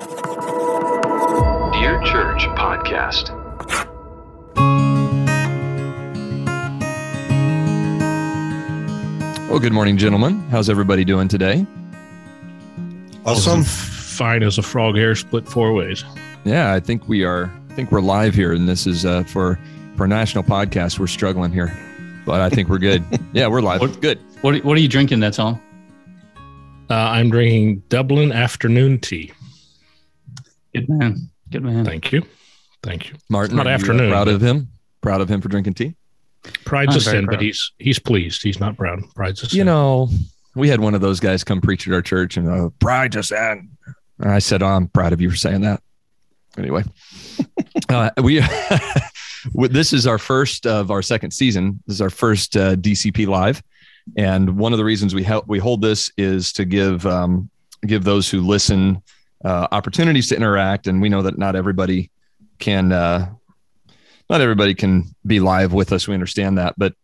Dear Church Podcast. Well, good morning, gentlemen. How's everybody doing today? Awesome. Fine as a frog hair split four ways. Yeah, I think we are. I think we're live here, and this is uh, for for a national podcast. We're struggling here, but I think we're good. yeah, we're live. What- good. What are, what are you drinking there, Tom? Uh, I'm drinking Dublin afternoon tea. Good man. Good man. Thank you. Thank you. Martin, not are you, uh, afternoon, proud of him. Proud of him for drinking tea. Pride's I'm a very sin, but he's he's pleased. He's not proud. Pride's a sin. You know, we had one of those guys come preach at our church, and uh, pride just and I said, oh, "I'm proud of you for saying that." Anyway, uh, we this is our first of our second season. This is our first uh, DCP live, and one of the reasons we help we hold this is to give um, give those who listen uh, opportunities to interact, and we know that not everybody can uh, not everybody can be live with us. We understand that, but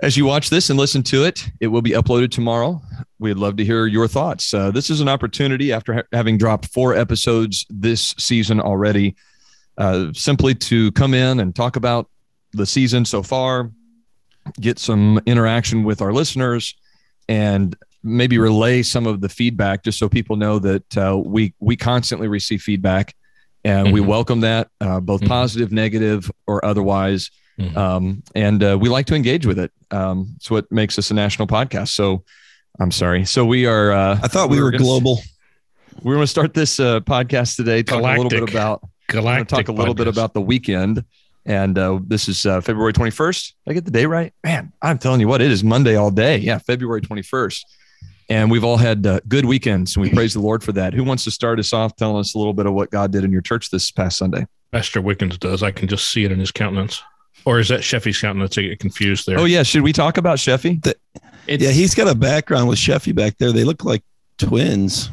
as you watch this and listen to it, it will be uploaded tomorrow. We'd love to hear your thoughts. Uh, this is an opportunity after ha- having dropped four episodes this season already, uh, simply to come in and talk about the season so far, get some interaction with our listeners, and maybe relay some of the feedback just so people know that uh, we we constantly receive feedback and we Mhm. welcome that uh, both Mhm. positive negative or otherwise Mhm. um, and uh, we like to engage with it um, it's what makes us a national podcast so i'm sorry so we are uh, I thought we were gonna- global. we're going to start this uh, podcast today talk a little bit about Galactic. talk a little bit about the weekend and uh, this is uh, february 21st Did i get the day right man i'm telling you what it is monday all day yeah february 21st and we've all had uh, good weekends and we praise the lord for that who wants to start us off telling us a little bit of what god did in your church this past sunday Pastor Wickens does. I can just see it in his countenance. Or is that Sheffey's countenance? I get confused there. oh yeah should we talk about sheffey It's, Yeah, he's got a background with Sheffey back there. They look like twins.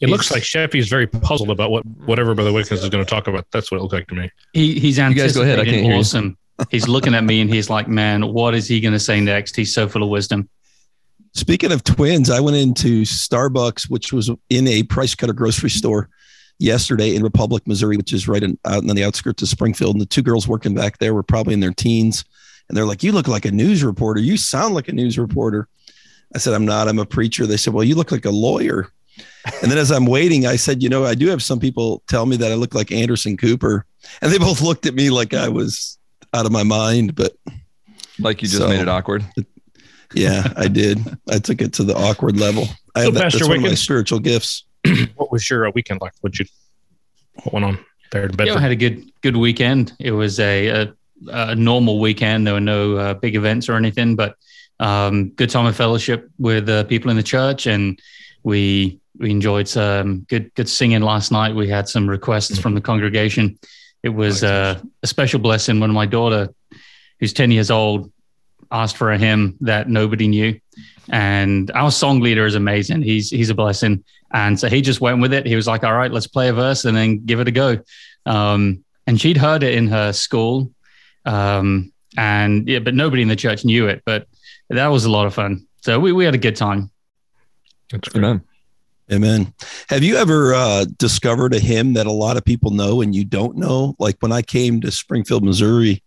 it looks like Sheffey's very puzzled about what whatever Brother Wickens is going to talk about. That's what it looked like to me. he, he's guys go ahead. I can't hear you. he's looking at me and he's like, man, what is he going to say next? He's so full of wisdom. Speaking of twins, I went into Starbucks, which was in a price cutter grocery store yesterday in Republic, Missouri, which is right in, out on the outskirts of Springfield. And the two girls working back there were probably in their teens. And they're like, You look like a news reporter. You sound like a news reporter. I said, I'm not. I'm a preacher. They said, Well, you look like a lawyer. And then as I'm waiting, I said, You know, I do have some people tell me that I look like Anderson Cooper. And they both looked at me like I was out of my mind. But like you just So- made it awkward yeah, I did. I took it to the awkward level. I So, have that, Pastor that's one of my spiritual gifts. What was your uh, weekend like? What you what went on there in Yeah, I had a good good weekend. It was a a, a normal weekend. There were no uh, big events or anything, but um, good time of fellowship with uh, people in the church, and we we enjoyed some good good singing last night. We had some requests from the congregation. It was uh, a special blessing when my daughter, who's ten years old, asked for a hymn that nobody knew. And our song leader is amazing. He's he's a blessing. And so he just went with it. He was like, all right, let's play a verse and then give it a go. Um, and she'd heard it in her school. Um, and yeah, but nobody in the church knew it. But that was a lot of fun. So we, we had a good time. That's great. amen Amen. Have you ever uh, discovered a hymn that a lot of people know and you don't know? Like when I came to Springfield, Missouri,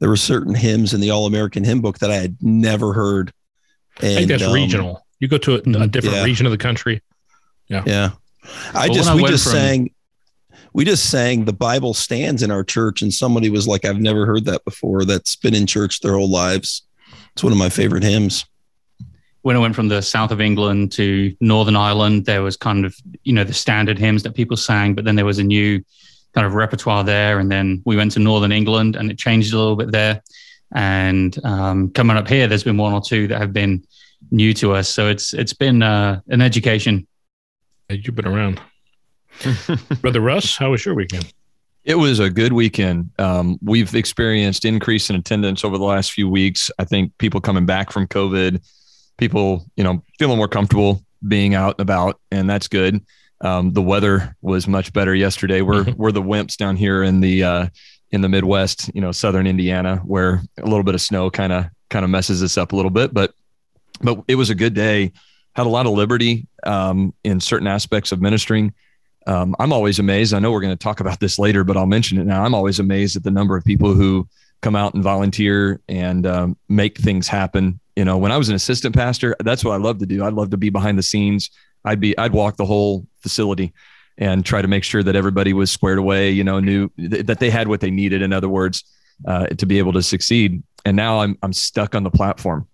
there were certain hymns in the All American Hymn Book that I had never heard. And, I think that's um, regional. You go to a, a Mhm. different Yeah. region of the country. Yeah. Yeah. I But just when I we just from- sang we just sang the Bible stands in our church and somebody was like I've never heard that before that's been in church their whole lives. It's one of my favorite hymns. When I went from the south of England to Northern Ireland, there was kind of, you know, the standard hymns that people sang, but then there was a new kind of repertoire there. And then we went to Northern England and it changed a little bit there. And um, coming up here, there's been one or two that have been new to us. So it's it's been uh, an education. Hey, You've been around. Brother Russ, how was your weekend? It was a good weekend. Um, we've experienced increase in attendance over the last few weeks. I think people coming back from COVID, people, you know, feeling more comfortable being out and about, and that's good. Um, the weather was much better yesterday. We're we're the wimps down here in the uh, in the Midwest, you know, southern Indiana, where a little bit of snow kind of kind of messes us up a little bit. But but it was a good day. Had a lot of liberty um, in certain aspects of ministering. um, I'm always amazed. I know we're going to talk about this later, but I'll mention it now. I'm always amazed at the number of people who come out and volunteer and um, make things happen. You know, when I was an assistant pastor, that's what I love to do. I'd love to be behind the scenes. I'd be, I'd walk the whole facility and try to make sure that everybody was squared away. You know, knew th- that they had what they needed. In other words, uh, to be able to succeed. And now I'm, I'm stuck on the platform.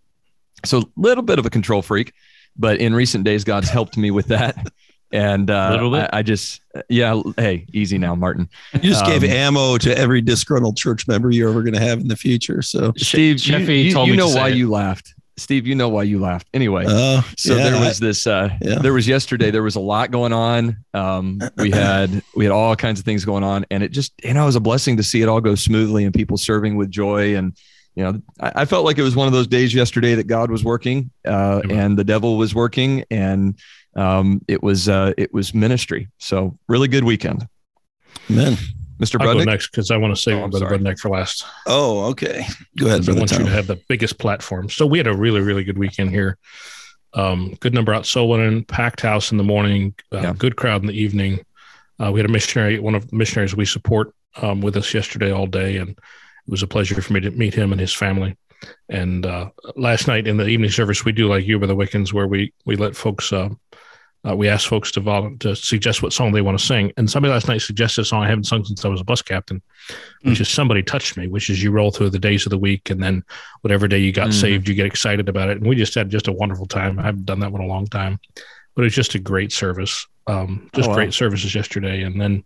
So a little bit of a control freak, but in recent days, God's helped me with that. And uh, I, I, just, yeah, hey, easy now, Martin. You just um, gave ammo to every disgruntled church member you're ever going to have in the future. So, Steve, you, you, you know why you laughed. Steve, you know why you laughed. Anyway, uh, so yeah, there was this. Uh, yeah. There was yesterday. There was a lot going on. Um, we had we had all kinds of things going on, and it just you know it was a blessing to see it all go smoothly and people serving with joy. And you know, I, I felt like it was one of those days yesterday that God was working uh, and the devil was working, and um, it was uh, it was ministry. So really good weekend. Amen. Mr. I'll go next because I want to save oh, Brother Budnick for last. Oh, okay. Go ahead. I want Tom. you to have the biggest platform. So we had a really, really good weekend here. Um, good number out Solon, packed house in the morning, uh, yeah. good crowd in the evening. Uh, we had a missionary, one of the missionaries we support, um, with us yesterday all day, and it was a pleasure for me to meet him and his family. And uh, last night in the evening service, we do like you with the Wickens, where we we let folks uh, we asked folks to vol- to suggest what song they want to sing, and somebody last night suggested a song I haven't sung since I was a bus captain, which mm. is "Somebody Touched Me," which is you roll through the days of the week, and then whatever day you got mm. saved, you get excited about it. And we just had just a wonderful time. I haven't done that one a long time, but it was just a great service. Um, just oh, wow. great services yesterday, and then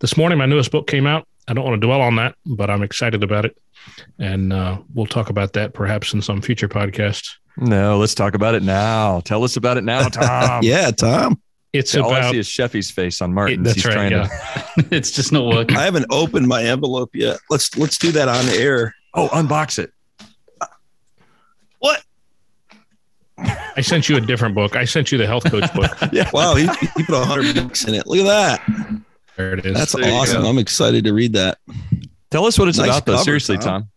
this morning my newest book came out. I don't want to dwell on that, but I'm excited about it, and uh, we'll talk about that perhaps in some future podcast. No, let's talk about it now. Tell us about it now, Tom. yeah, Tom. It's yeah, about, all I see is Sheffey's face on Martin. That's right. Yeah. To... it's just not working. I haven't opened my envelope yet. Let's let's do that on air. Oh, unbox it. What? I sent you a different book. I sent you the health coach book. yeah. Wow, he, he put a hundred bucks in it. Look at that. There it is. That's there awesome. I'm excited to read that. Tell us what it's nice about, though. Seriously, Tom. Tom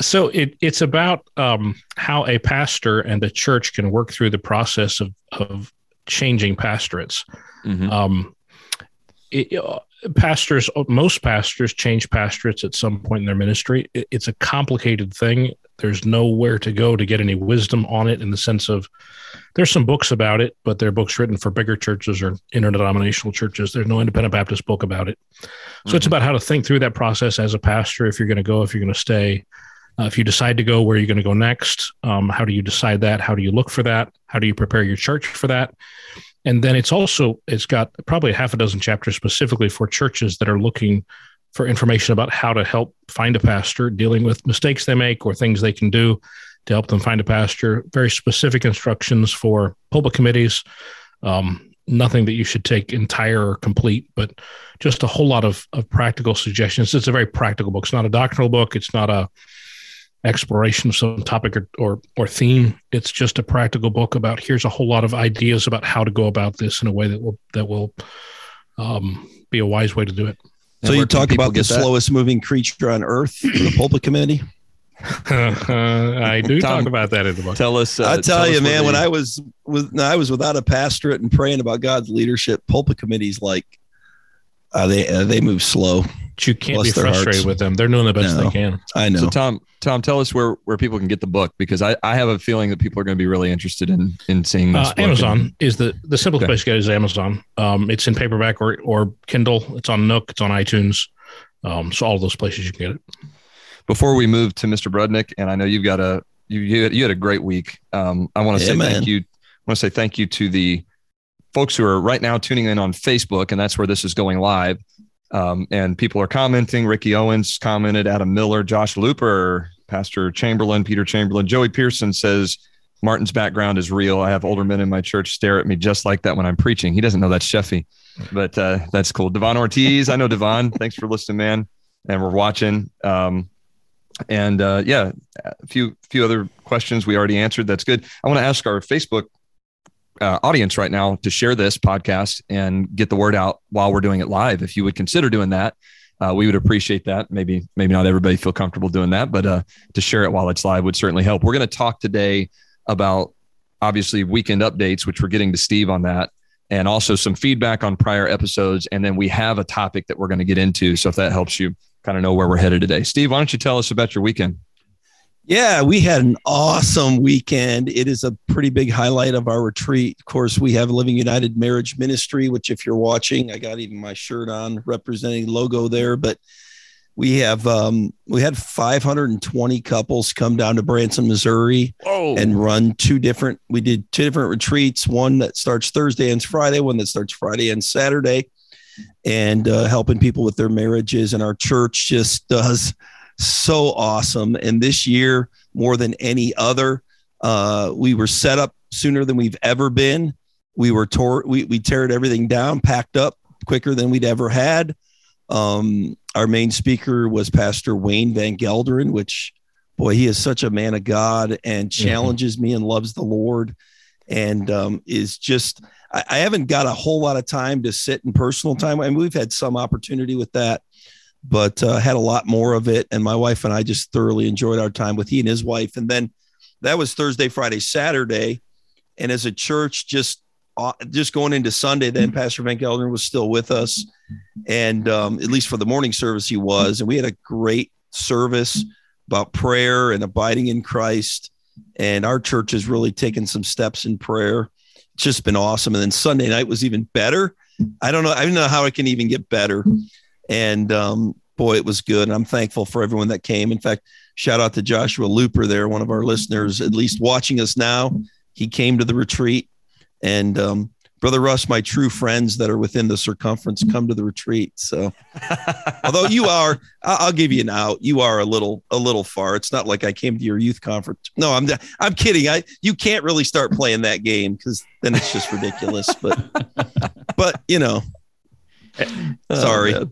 so it, it's about um, how a pastor and a church can work through the process of, of changing pastorates. Mm-hmm. Um, it, uh, pastors, most pastors change pastorates at some point in their ministry. It, it's a complicated thing. There's nowhere to go to get any wisdom on it in the sense of there's some books about it, but they're books written for bigger churches or interdenominational churches. There's no independent Baptist book about it. So mm-hmm. it's about how to think through that process as a pastor, if you're going to go, if you're going to stay, uh, if you decide to go, where are you going to go next? Um, how do you decide that? How do you look for that? How do you prepare your church for that? And then it's also it's got probably half a dozen chapters specifically for churches that are looking for information about how to help find a pastor, dealing with mistakes they make or things they can do to help them find a pastor. Very specific instructions for pulpit committees. Um, nothing that you should take entire or complete, but just a whole lot of, of practical suggestions. It's a very practical book. It's not a doctrinal book. It's not a exploration of some topic or, or, or theme. It's just a practical book about here's a whole lot of ideas about how to go about this in a way that will that will um, be a wise way to do it. So you talk about the that? slowest moving creature on earth, the pulpit committee. uh, I do Tom, talk about that in the book. Tell us. Uh, I tell, tell you, man, when I was with, I was without a pastorate and praying about God's leadership, pulpit committees like uh, they uh, they move slow. But you can't be frustrated hearts. with them. They're doing the best no, they can. I know. So Tom, Tom, tell us where where people can get the book because I, I have a feeling that people are going to be really interested in in seeing this. Uh, Amazon and, is the the simplest okay. place to get is Amazon. Um, it's in paperback or or Kindle. It's on Nook. It's on iTunes. Um, so all those places you can get it. Before we move to Mr. Brudnick, and I know you've got a you you had, you had a great week. Um, I want to yeah, say man. thank you. I want to say thank you to the folks who are right now tuning in on Facebook, and that's where this is going live. Um, and people are commenting. Ricky Owens commented, Adam Miller, Josh Looper, Pastor Chamberlain, Peter Chamberlain, Joey Pearson says Martin's background is real. I have older men in my church stare at me just like that when I'm preaching. He doesn't know that's Sheffey, but uh, that's cool. Devon Ortiz, I know Devon. Thanks for listening, man. And we're watching. Um, and uh, yeah, a few few other questions we already answered. That's good. I want to ask our Facebook uh, audience right now to share this podcast and get the word out while we're doing it live. If you would consider doing that, uh, we would appreciate that. Maybe maybe not everybody feel comfortable doing that, but uh, to share it while it's live would certainly help. We're going to talk today about obviously weekend updates, which we're getting to Steve on that. and also some feedback on prior episodes. And then we have a topic that we're going to get into. So if that helps you kind of know where we're headed today, Steve, why don't you tell us about your weekend? Yeah, we had an awesome weekend. It is a pretty big highlight of our retreat. Of course, we have Living United Marriage Ministry, which, if you're watching, I got even my shirt on representing logo there. But we have um, we had 520 couples come down to Branson, Missouri, Whoa. and run two different. We did two different retreats. One that starts Thursday and Friday. One that starts Friday and Saturday, and uh, helping people with their marriages. And our church just does so awesome. And this year, more than any other, uh, we were set up sooner than we've ever been. We were tore, we, we teared everything down, packed up quicker than we'd ever had. Um, our main speaker was Pastor Wayne Van Gelderen, which, boy, he is such a man of God and challenges mm-hmm. me and loves the Lord and um, is just, I, I haven't got a whole lot of time to sit in personal time. I mean, we've had some opportunity with that but uh, had a lot more of it. And my wife and I just thoroughly enjoyed our time with he and his wife. And then that was Thursday, Friday, Saturday. And as a church, just uh, just going into Sunday, then Pastor Van Gelderen was still with us, and um, at least for the morning service, he was. And we had a great service about prayer and abiding in Christ. And our church has really taken some steps in prayer. It's just been awesome. And then Sunday night was even better. I don't know. I don't know how it can even get better. And um, boy, it was good. And I'm thankful for everyone that came. In fact, shout out to Joshua Looper there, one of our listeners, at least watching us now. He came to the retreat. And um, Brother Russ, my true friends that are within the circumference come to the retreat. So, although you are, I'll give you an out. You are a little, a little far. It's not like I came to your youth conference. No, I'm, I'm kidding. I, you can't really start playing that game because then it's just ridiculous. But, but you know, sorry. Oh,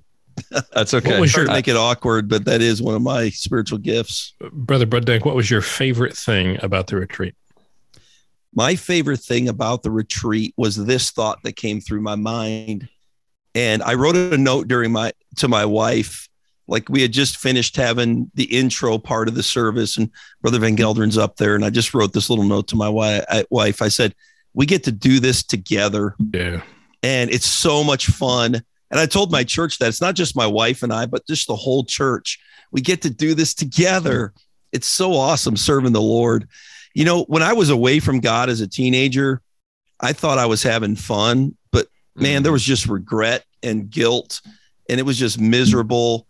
that's okay. What was your, make it awkward, but that is one of my spiritual gifts. Brother Buddenk, what was your favorite thing about the retreat? My favorite thing about the retreat was this thought that came through my mind. And I wrote a note during my to my wife. Like we had just finished having the intro part of the service, and Brother Van Gelderen's up there. And I just wrote this little note to my uh, wife. I said, We get to do this together. Yeah. And it's so much fun and I told my church that it's not just my wife and I, but just the whole church. We get to do this together. It's so awesome serving the Lord. You know, when I was away from God as a teenager, I thought I was having fun, but man, there mm-hmm. was just regret and guilt, and it was just miserable.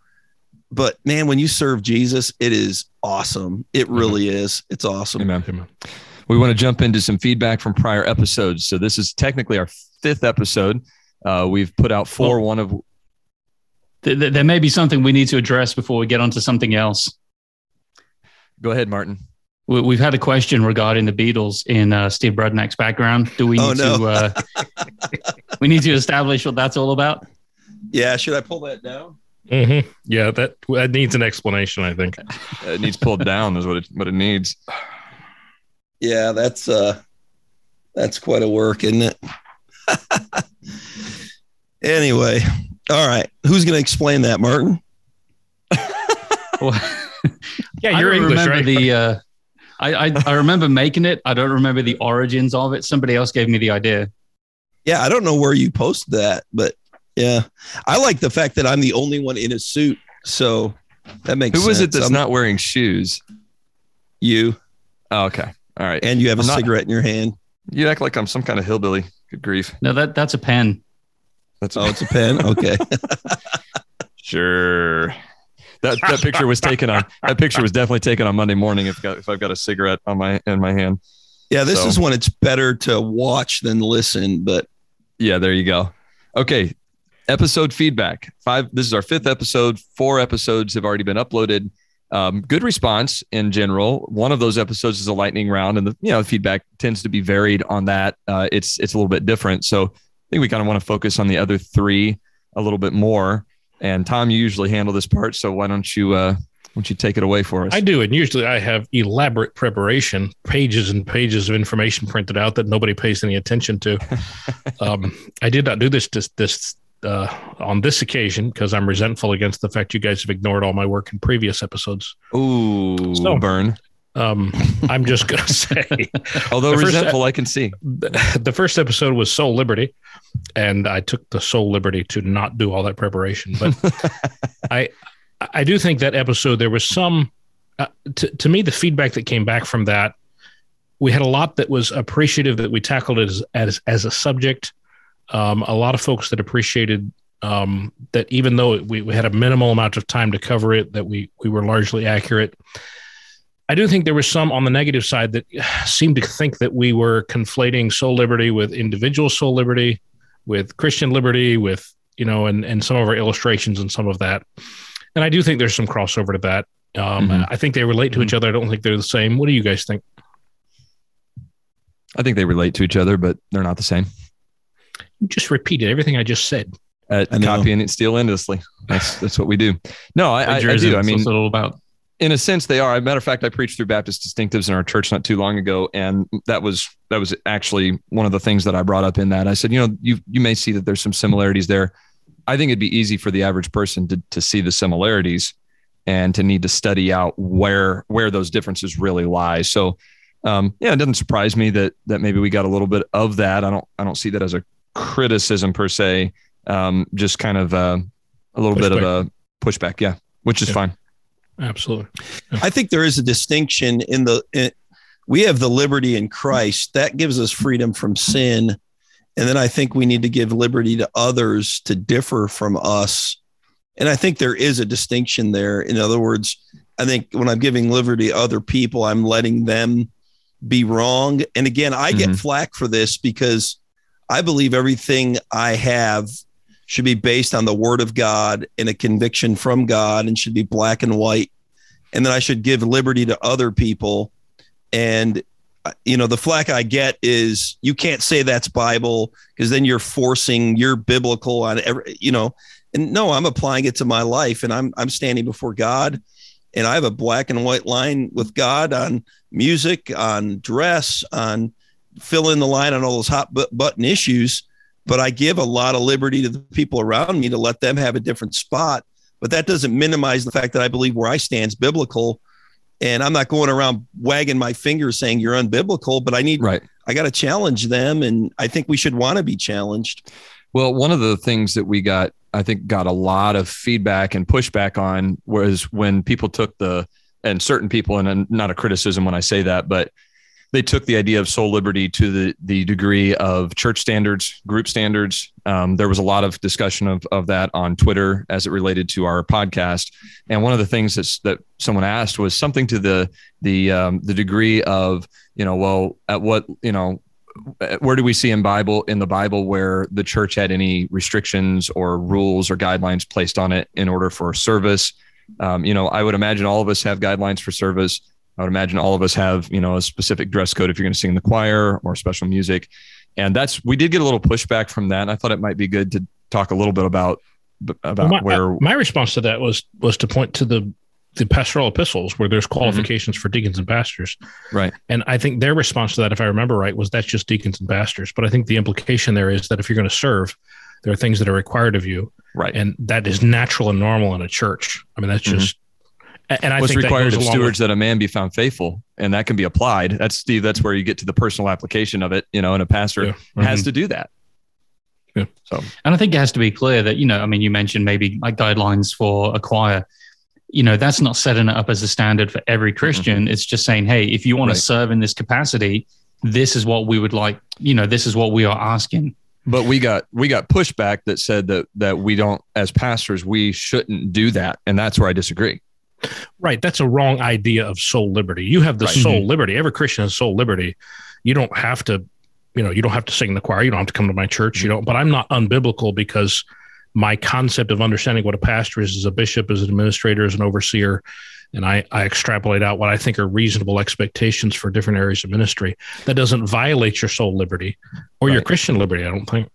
But man, when you serve Jesus, it is awesome. It really Amen. is. It's awesome. Amen. Amen. We want to jump into some feedback from prior episodes. So this is technically our fifth episode. Uh, we've put out four. Well, one of th- th- there may be something we need to address before we get onto something else. Go ahead, Martin. We, have had a question regarding the Beatles in uh, Steve Brudnack's background. Do we oh, need oh, no. to? Uh, we need to establish what that's all about. Yeah, should I pull that down? Mm-hmm. Yeah, that that needs an explanation. I think it needs pulled down. Is what it what it needs. Yeah, that's uh, that's quite a work, isn't it? Anyway, all right. Who's going to explain that, Martin? well, yeah, you're English, remember right? The uh, I, I I remember making it. I don't remember the origins of it. Somebody else gave me the idea. Yeah, I don't know where you posted that, but yeah, I like the fact that I'm the only one in a suit. So that makes. Who sense. is it that's I'm, not wearing shoes? You. Oh, okay. All right. And you have I'm a not, cigarette in your hand. You act like I'm some kind of hillbilly. Good grief. No, that that's a pen. That's oh, it's a pen. Okay. sure. That that picture was taken on. That picture was definitely taken on Monday morning. If got, if I've got a cigarette on my in my hand. Yeah, this so. is when it's better to watch than listen. But yeah, there you go. Okay, episode feedback. Five. This is our fifth episode. Four episodes have already been uploaded. Um, good response in general. One of those episodes is a lightning round, and the you know feedback tends to be varied on that. Uh, it's it's a little bit different. So think we kind of want to focus on the other three a little bit more. And Tom, you usually handle this part, so why don't you uh, why don't you take it away for us? I do, and usually I have elaborate preparation, pages and pages of information printed out that nobody pays any attention to. um, I did not do this this, this uh, on this occasion because I'm resentful against the fact you guys have ignored all my work in previous episodes. Ooh, so, burn. Um, I'm just going to say, Although first- resentful, I can see. the first episode was Soul Liberty, and I took the Soul Liberty to not do all that preparation. But I, I do think that episode there was some, uh, to to me, the feedback that came back from that, we had a lot that was appreciative that we tackled it as as, as a subject. Um, a lot of folks that appreciated um, that even though we, we had a minimal amount of time to cover it, that we we were largely accurate. I do think there was some on the negative side that seemed to think that we were conflating soul liberty with individual soul liberty, with Christian liberty, with you know, and and some of our illustrations and some of that. And I do think there's some crossover to that. Um, Mhm. I think they relate to each other. I don't think they're the same. What do you guys think? I think they relate to each other, but they're not the same. You just repeated everything I just said. At I know. copy steal endlessly. That's that's what we do. No, I, I, I do. I mean, what it's all about. In a sense they are. As a matter of fact, I preached through Baptist distinctives in our church not too long ago, and that was that was actually one of the things that I brought up in that. I said, you know, you you may see that there's some similarities there. I think it'd be easy for the average person to to see the similarities and to need to study out where where those differences really lie. So um, yeah, it doesn't surprise me that that maybe we got a little bit of that. I don't I don't see that as a criticism per se. Um, just kind of uh, a little bit of a pushback, yeah, which is Yeah. fine. Absolutely. I think there is a distinction in the. In, we have the liberty in Christ that gives us freedom from sin, and then I think we need to give liberty to others to differ from us. And I think there is a distinction there. In other words, I think when I'm giving liberty to other people, I'm letting them be wrong. And again, I get Mhm. flack for this because I believe everything I have should be based on the word of God and a conviction from God and should be black and white. And then I should give liberty to other people. And, uh, you know, the flack I get is you can't say that's Bible because then you're forcing your biblical on every, you know, and no, I'm applying it to my life and I'm, I'm standing before God and I have a black and white line with God on music, on dress, on fill in the line on all those hot button issues but I give a lot of liberty to the people around me to let them have a different spot. But that doesn't minimize the fact that I believe where I stand is biblical. And I'm not going around wagging my finger saying you're unbiblical, but I need, Right. I got to challenge them. And I think we should want to be challenged. Well, one of the things that we got, I think, got a lot of feedback and pushback on was when people took the, and certain people, and not a criticism when I say that, but they took the idea of soul liberty to the the degree of church standards, group standards. Um, there was a lot of discussion of of that on Twitter as it related to our podcast. And one of the things that's, that someone asked was something to the the um, the degree of you know, well, at what you know, where do we see in Bible in the Bible where the church had any restrictions or rules or guidelines placed on it in order for service? Um, you know, I would imagine all of us have guidelines for service. I would imagine all of us have, you know, a specific dress code if you're going to sing in the choir or special music. And that's we did get a little pushback from that. And I thought it might be good to talk a little bit about about Well, my, where my response to that was was to point to the the pastoral epistles where there's qualifications for deacons and pastors. Right. And I think their response to that, if I remember right, was that's just deacons and pastors. But I think the implication there is that if you're going to serve, there are things that are required of you, right and that is natural and normal in a church. I mean, that's Mhm. just. And I what's think required goes of stewards with- that a man be found faithful, and that can be applied. That's Steve. That's where you get to the personal application of it. You know, and a pastor Yeah. has mm-hmm. to do that. Yeah. So And I think it has to be clear that, you know, I mean, you mentioned maybe like guidelines for a choir. You know, that's not setting it up as a standard for every mm-hmm. Christian. It's just saying, hey, if you want Right. to serve in this capacity, this is what we would like, you know, this is what we are asking. but we got we got pushback that said that that we don't as pastors we shouldn't do that and that's where i disagree Right. That's a wrong idea of soul liberty. You have the Right. soul mm-hmm. liberty. Every Christian has soul liberty. You don't have to, you know, you don't have to sing in the choir. You don't have to come to my church. You mm-hmm. don't, but I'm not unbiblical because my concept of understanding what a pastor is, as a bishop, as an administrator, as an overseer, and I, I extrapolate out what I think are reasonable expectations for different areas of ministry. That doesn't violate your soul liberty or your Christian liberty, I don't think.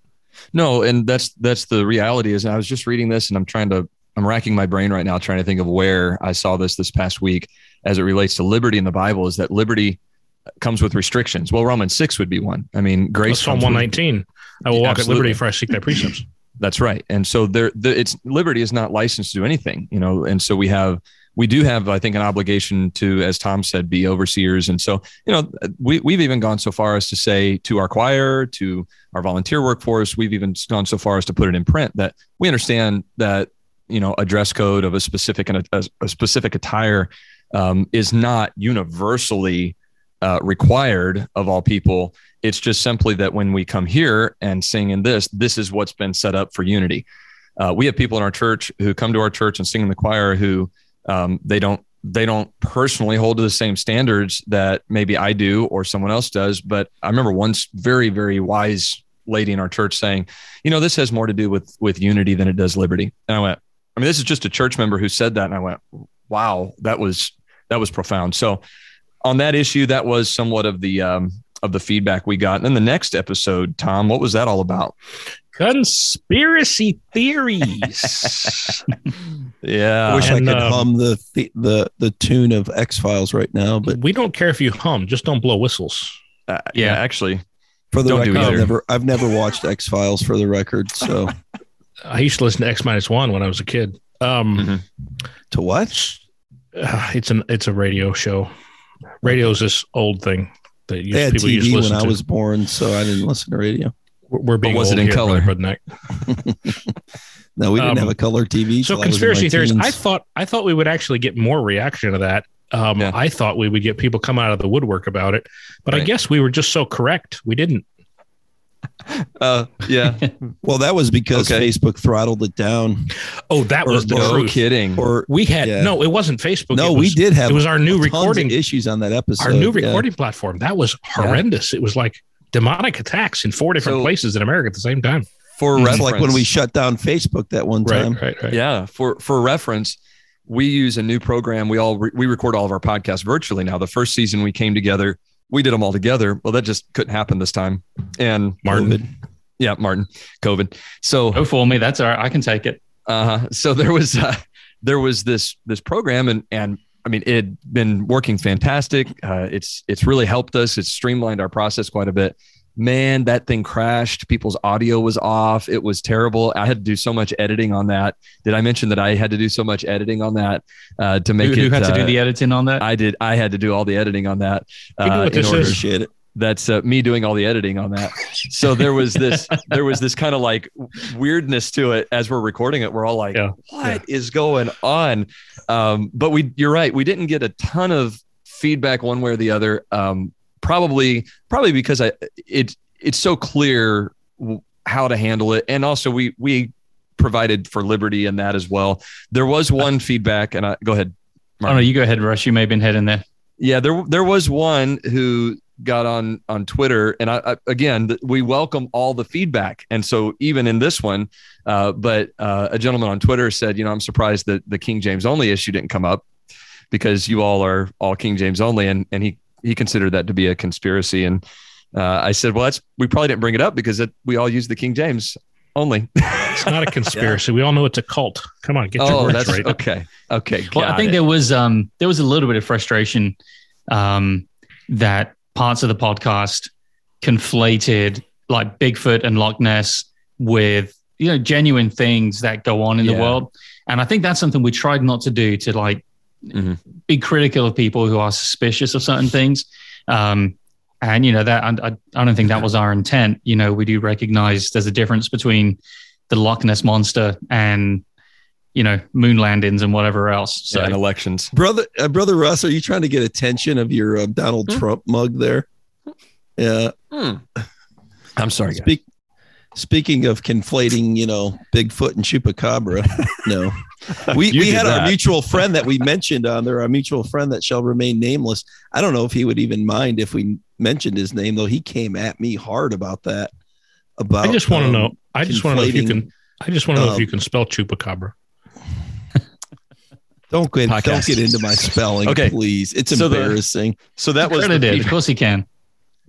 no and that's that's the reality is i was just reading this and i'm trying to i'm racking my brain right now trying to think of where i saw this this past week as it relates to liberty in the bible is that liberty comes with restrictions well romans 6 would be one i mean grace Psalm comes with- 119. I will walk Absolutely. at liberty for I seek thy precepts. That's right. And so there, the, it's liberty is not licensed to do anything, you know. And so we have we do have, I think, an obligation to, as Tom said, be overseers. And so, you know, we, we've even gone so far as to say to our choir, to our volunteer workforce, we've even gone so far as to put it in print that we understand that, you know, a dress code of a specific and a, a specific attire um, is not universally uh, required of all people. It's just simply that when we come here and sing in this, this is what's been set up for unity. Uh, we have people in our church who come to our church and sing in the choir who um, they don't they don't personally hold to the same standards that maybe I do or someone else does. But I remember once very very wise lady in our church saying, you know, this has more to do with with unity than it does liberty. And I went, I mean, this is just a church member who said that, and I went, wow, that was that was profound. So on that issue, that was somewhat of the um, of the feedback we got. And then the next episode, Tom, what was that all about? Conspiracy theories. yeah, I wish And, I could um, hum the, the the the tune of X Files right now, but we don't care if you hum, just don't blow whistles. Uh, yeah, Yeah. actually, for the Don't do record, I've never I've never watched X Files for the record. So I used to listen to X minus one when I was a kid. Um, Mhm. to what? uh, it's an it's a radio show. Radio is this old thing that used, They had people used to TV when listen I was born, so I didn't listen to radio. We're- We're being was it in here, color? Brother No, we didn't Um, have a color TV. So till I conspiracy my theories. teens. I thought I thought we would actually get more reaction to that. Um, Yeah. I thought we would get people come out of the woodwork about it, but I guess we were just so correct. We didn't. uh, yeah, well, that was because Okay. Facebook throttled it down. Oh, that Or- was the no truth. kidding. Or We had Yeah. no. It wasn't Facebook. no, it we did have. It was our new recording. issues on that episode. Our new yeah. recording platform. That was horrendous. It was like demonic attacks in four different So- places in America at the same time. for It's reference, like when we shut down Facebook that one time. Right, right, right. yeah, for for reference, we use a new program. We all re- we record all of our podcasts virtually now. The first season we came together, we did them all together. Well, that just couldn't happen this time. And Martin. COVID. yeah, Martin, COVID. So Go for me. That's all right. I can take it. Uh-huh. So there was uh, there was this this program, and and I mean it had been working fantastic. Uh, it's it's really helped us. It's streamlined our process quite a bit. Man, that thing crashed. People's audio was off. It was terrible. I had to do so much editing on that. Did I mention that I had to do so much editing on that uh, to make Who, it? who had to uh, do the editing on that? I did. I had to do all the editing on that. Uh, in order- is? Appreciate it. that's uh, me doing all the editing on that. So there was this there was this kind of like weirdness to it as we're recording it. We're all like, Yeah. "What is going on?" Um, but we, you're right, we didn't get a ton of feedback one way or the other. Um, probably, probably because I it it's so clear how to handle it, and also we we provided for liberty in that as well. There was one feedback, and I go ahead. oh, no, you go ahead, Rush. You may have been heading there. Yeah, there there was one who got on on Twitter, and I, I again we welcome all the feedback, and so even in this one, uh, but uh, a gentleman on Twitter said, you know, I'm surprised that the King James only issue didn't come up because you all are all King James only, and and he he considered that to be a conspiracy, and uh, I said, well, that's we probably didn't bring it up because it, we all use the King James only. It's not a conspiracy. We all know it's a cult. Come on, get your oh, words that's right. okay. Okay, Well, I think it. there was um there was a little bit of frustration um that parts of the podcast conflated like Bigfoot and Loch Ness with you know genuine things that go on in Yeah. the world, and I think that's something we tried not to do to like Mhm. be critical of people who are suspicious of certain things. Um, and you know that I, I I don't think that was our intent. You know, we do recognize there's a difference between the Loch Ness monster and you know moon landings and whatever else. So Yeah, and elections. brother uh, brother Russ, are you trying to get attention of your uh, Donald Hmm? Trump mug there? Yeah. I'm sorry, guys. Speak, speaking of conflating, you know, Bigfoot and Chupacabra. no, we we did had our mutual friend that we mentioned on there. Our mutual friend that shall remain nameless. I don't know if he would even mind if we mentioned his name, though. He came at me hard about that. About I just want to um, know. I just want to know if you can. I just want to know if um, you can spell chupacabra. Don't get don't get into my spelling, Okay. please. It's So the- embarrassing. So that was the credited. Of course he can.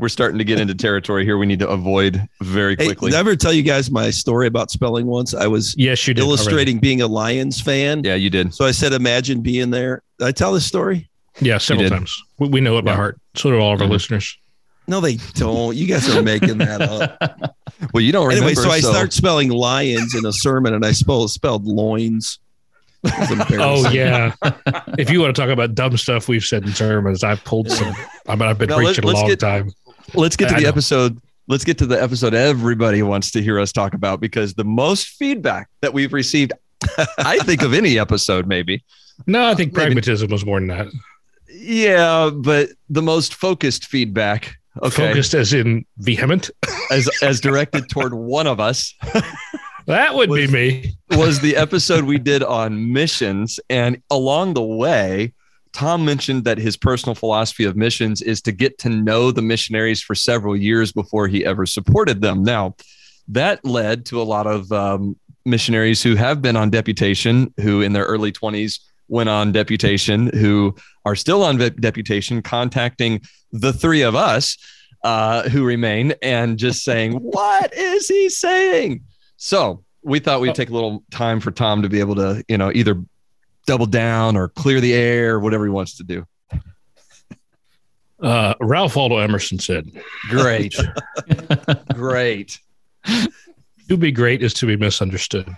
We're starting to get into territory here we need to avoid very Hey, quickly. did I ever tell you guys my story about spelling once? I was Yes, you did. already. illustrating being a Lions fan. yeah, you did. So I said, imagine being there. Did I tell this story? Yeah, several times. We, we know it by Yeah. heart. So do all of our Mhm. listeners. No, they don't. You guys are making that up. Well, you don't remember. anyway, so I start spelling lions in a sermon and I spelled, spelled loins. oh yeah. if you want to talk about dumb stuff we've said in sermons, I've pulled some. I mean, I've been Now, preaching let- a long get- time. Let's get to the episode. Let's get to the episode everybody wants to hear us talk about because the most feedback that we've received, I think of any episode, maybe. No, I think Maybe- pragmatism was more than that. Yeah, but the most focused feedback, okay, Focused as in vehement. as as directed toward one of us, That would be me. was the episode we did on missions. And along the way, Tom mentioned that his personal philosophy of missions is to get to know the missionaries for several years before he ever supported them. Now, that led to a lot of um, missionaries who have been on deputation, who in their early 20s went on deputation, who are still on deputation, contacting the three of us uh, who remain and just saying, What is he saying? So we thought we'd take a little time for Tom to be able to, you know, either double down or clear the air, whatever he wants to do. Uh, Ralph Waldo Emerson said, Great. Great. To be great is to be misunderstood.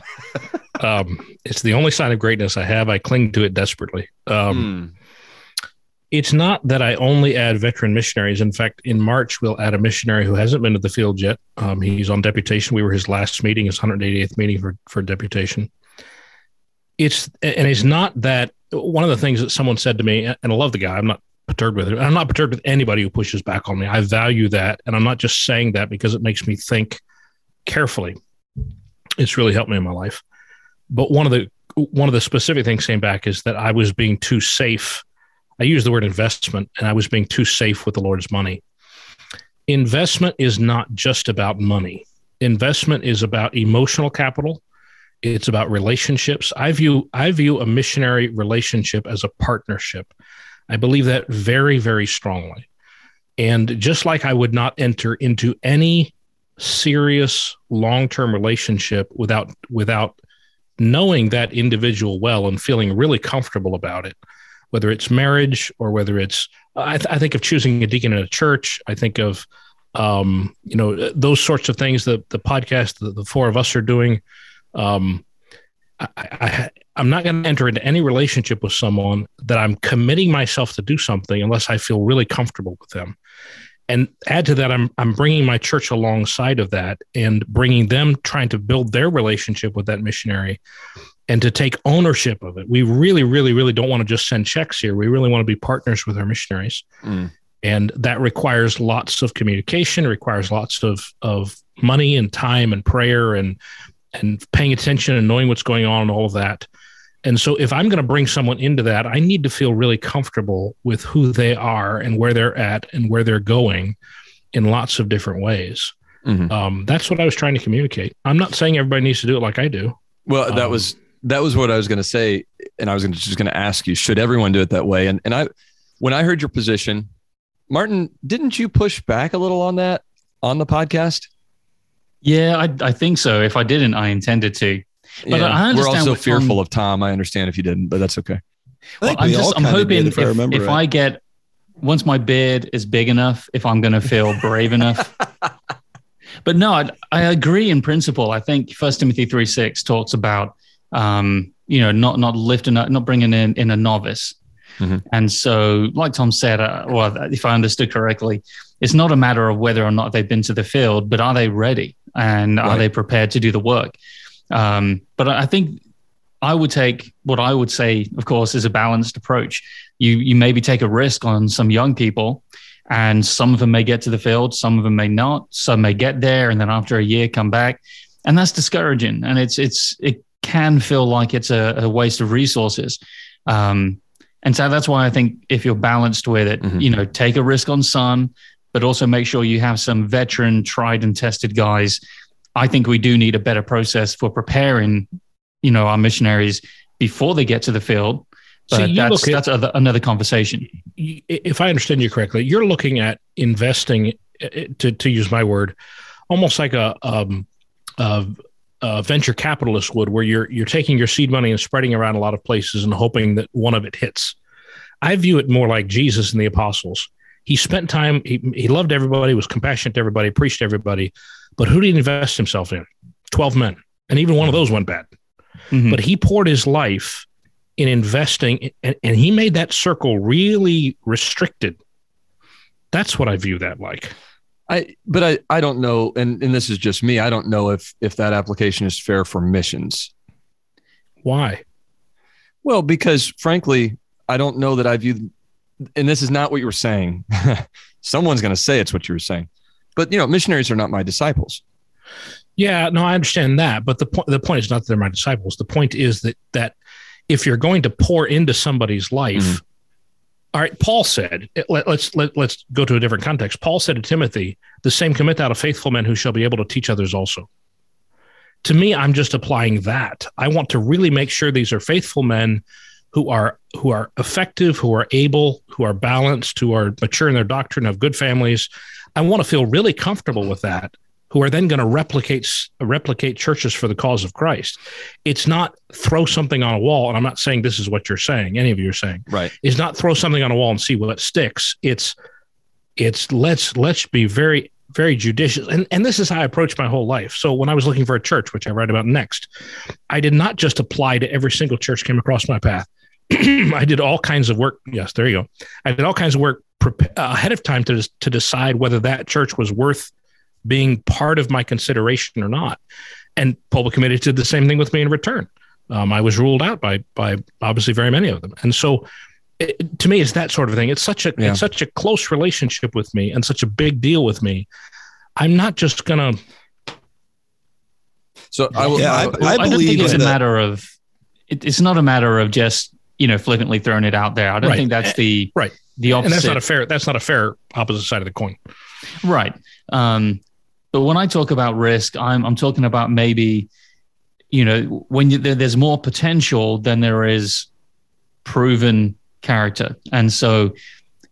um, it's the only sign of greatness I have. I cling to it desperately. Um, Hmm. It's not that I only add veteran missionaries. In fact, in March, we'll add a missionary who hasn't been to the field yet. Um, he's on deputation. We were his last meeting, his 188th meeting for, for deputation. It's and it's not that one of the things that someone said to me, and I love the guy. I'm not perturbed with it. I'm not perturbed with anybody who pushes back on me. I value that, and I'm not just saying that because it makes me think carefully. It's really helped me in my life. But one of the one of the specific things came back is that I was being too safe. I use the word investment, and I was being too safe with the Lord's money. Investment is not just about money. Investment is about emotional capital. It's about relationships. I view I view a missionary relationship as a partnership. I believe that very very strongly. And just like I would not enter into any serious long-term relationship without without knowing that individual well and feeling really comfortable about it whether it's marriage or whether it's I, th- I think of choosing a deacon in a church i think of um, you know those sorts of things that the podcast that the four of us are doing um, I, I, i'm not going to enter into any relationship with someone that i'm committing myself to do something unless i feel really comfortable with them. And add to that i'm i'm bringing my church alongside of that and bringing them trying to build their relationship with that missionary and to take ownership of it. We really really really don't want to just send checks here. We really want to be partners with our missionaries. Mm. and that requires lots of communication requires lots of of money and time and prayer and and paying attention and knowing what's going on and all of that and so if i'm going to bring someone into that i need to feel really comfortable with who they are and where they're at and where they're going in lots of different ways Mhm. um, that's what i was trying to communicate i'm not saying everybody needs to do it like i do Well, that Um, was that was what I was going to say, and I was gonna, just going to ask you: Should everyone do it that way? And and I, when I heard your position, Martin, didn't you push back a little on that on the podcast? Yeah, I, I think so. If I didn't, I intended to. But I understand We're also what Tom- fearful of Tom. I understand if you didn't, but that's okay. I think I'm we just I'm hoping if, if I remember if right. I get once my beard is big enough, if I'm going to feel brave enough. But no, I, I agree in principle. I think First Timothy three six talks about um, you know not not lifting up, not bringing in in a novice. Mhm. And so, like Tom said, uh, well, if I understood correctly, it's not a matter of whether or not they've been to the field, but are they ready and are they prepared to do the work? Um, but I think I would take what I would say, of course, is a balanced approach. You you maybe take a risk on some young people, and some of them may get to the field, some of them may not. Some may get there, and then after a year come back, and that's discouraging. And it's it's it can feel like it's a, a waste of resources. Um, and so that's why I think if you're balanced with it, Mhm. you know, take a risk on some, but also make sure you have some veteran, tried and tested guys. I think we do need a better process for preparing, you know, our missionaries before they get to the field. But you that's at- that's other, another conversation. if I understand you correctly, you're looking at investing, uh, to, to use my word, almost like a, um, a, a venture capitalist would, where you're you're taking your seed money and spreading around a lot of places and hoping that one of it hits. I view it more like Jesus and the apostles. He spent time. He, he loved everybody, was compassionate to everybody, preached to everybody, but who did he invest himself in? Twelve men, and even one of those went bad Mhm. but he poured his life in investing, and, and he made that circle really restricted. That's what I view that like. I but I I don't know, and and this is just me. I don't know if if that application is fair for missions. Why? Well, because frankly, I don't know that I view, and this is not what you were saying. Someone's going to say it's what you were saying, but you know, missionaries are not my disciples. Yeah, no, I understand that, but the point the point is not that they're my disciples. The point is that that if you're going to pour into somebody's life, mm-hmm. all right. Paul said, let, let's let, let's go to a different context. Paul said to Timothy, "The same commit out of faithful men who shall be able to teach others also." To me, I'm just applying that. I want to really make sure these are faithful men who are who are effective, who are able, who are balanced, who are mature in their doctrine, of good families. I want to feel really comfortable with that who are then going to replicate replicate churches for the cause of Christ. It's not throw something on a wall, and I'm not saying this is what you're saying. Any of you are saying, right? Is not throw something on a wall and see what sticks. It's it's let's let's be very very judicious, and and this is how I approach my whole life. So when I was looking for a church, which I write about next, I did not just apply to every single church came across my path. I did all kinds of work. Yes, there you go. I did all kinds of work ahead of time to to decide whether that church was worth being part of my consideration or not. And pulpit committee did the same thing with me in return. Um, I was ruled out by by obviously very many of them, and so it, to me, it's that sort of thing. It's such a yeah. it's such a close relationship with me and such a big deal with me. I'm not just gonna. So I, will, yeah, I, I, I, I don't think it's a matter of. It, it's not a matter of just you know flippantly throwing it out there. I don't right. think that's the right the opposite. And that's not a fair. That's not a fair opposite side of the coin. Right. Um, but when I talk about risk, I'm I'm talking about maybe, you know, when you, there's more potential than there is proven character, and so,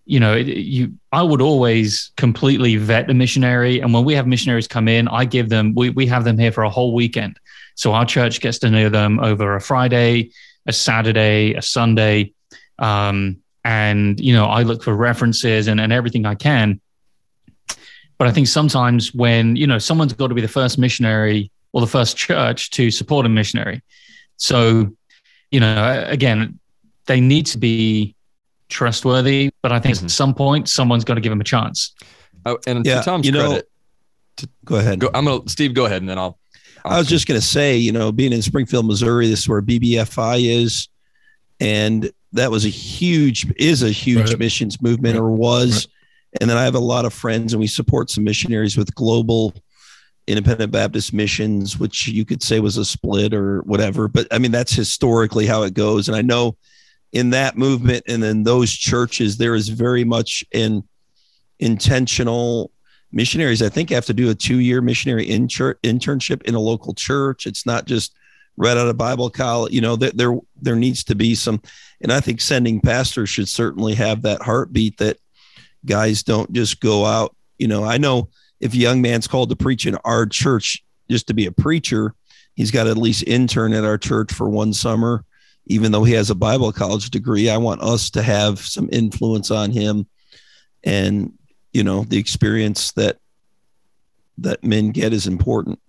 you know, it, you I would always completely vet the missionary, and when we have missionaries come in, I give them we we have them here for a whole weekend, so our church gets to know them over a Friday, a Saturday, a Sunday. Um, and you know i look for references and, and everything i can but I think sometimes when, you know, someone's got to be the first missionary or the first church to support a missionary. So, you know, again, they need to be trustworthy, but I think mm-hmm. at some point someone's got to give them a chance. Oh, and yeah, to Tom's you know, credit, to, go ahead. Go, I'm gonna Steve, go ahead, and then I'll. I'll was just gonna say, you know, being in Springfield, Missouri, this is where BBFI is, and that was a huge, is a huge right. missions movement, right. or was. Right. And then I have a lot of friends, and we support some missionaries with global independent Baptist missions, which you could say was a split or whatever. But I mean, that's historically how it goes. And I know in that movement and in those churches, there is very much an intentional missionaries. I think have to do a two year missionary internship in a local church. It's not just read out of Bible college. You know, there, there needs to be some, and I think sending pastors should certainly have that heartbeat that guys don't just go out. You know, I know if a young man's called to preach in our church just to be a preacher, he's got at least intern at our church for one summer, even though he has a Bible college degree. I want us to have some influence on him and, you know, the experience that that men get is important.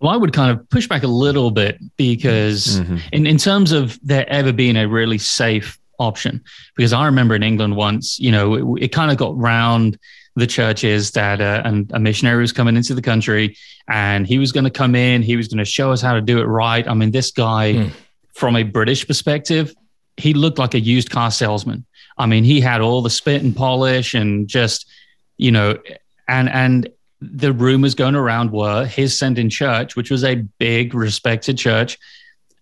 Well, I would kind of push back a little bit because, mm-hmm. in, in terms of there ever being a really safe option because I remember in England once, you know, it, it kind of got round the churches that uh, and a missionary was coming into the country and he was going to come in, he was going to show us how to do it right. I mean, this guy, mm. from a British perspective, he looked like a used car salesman. I mean, he had all the spit and polish and just, you know, and and the rumors going around were his sending church, which was a big respected church,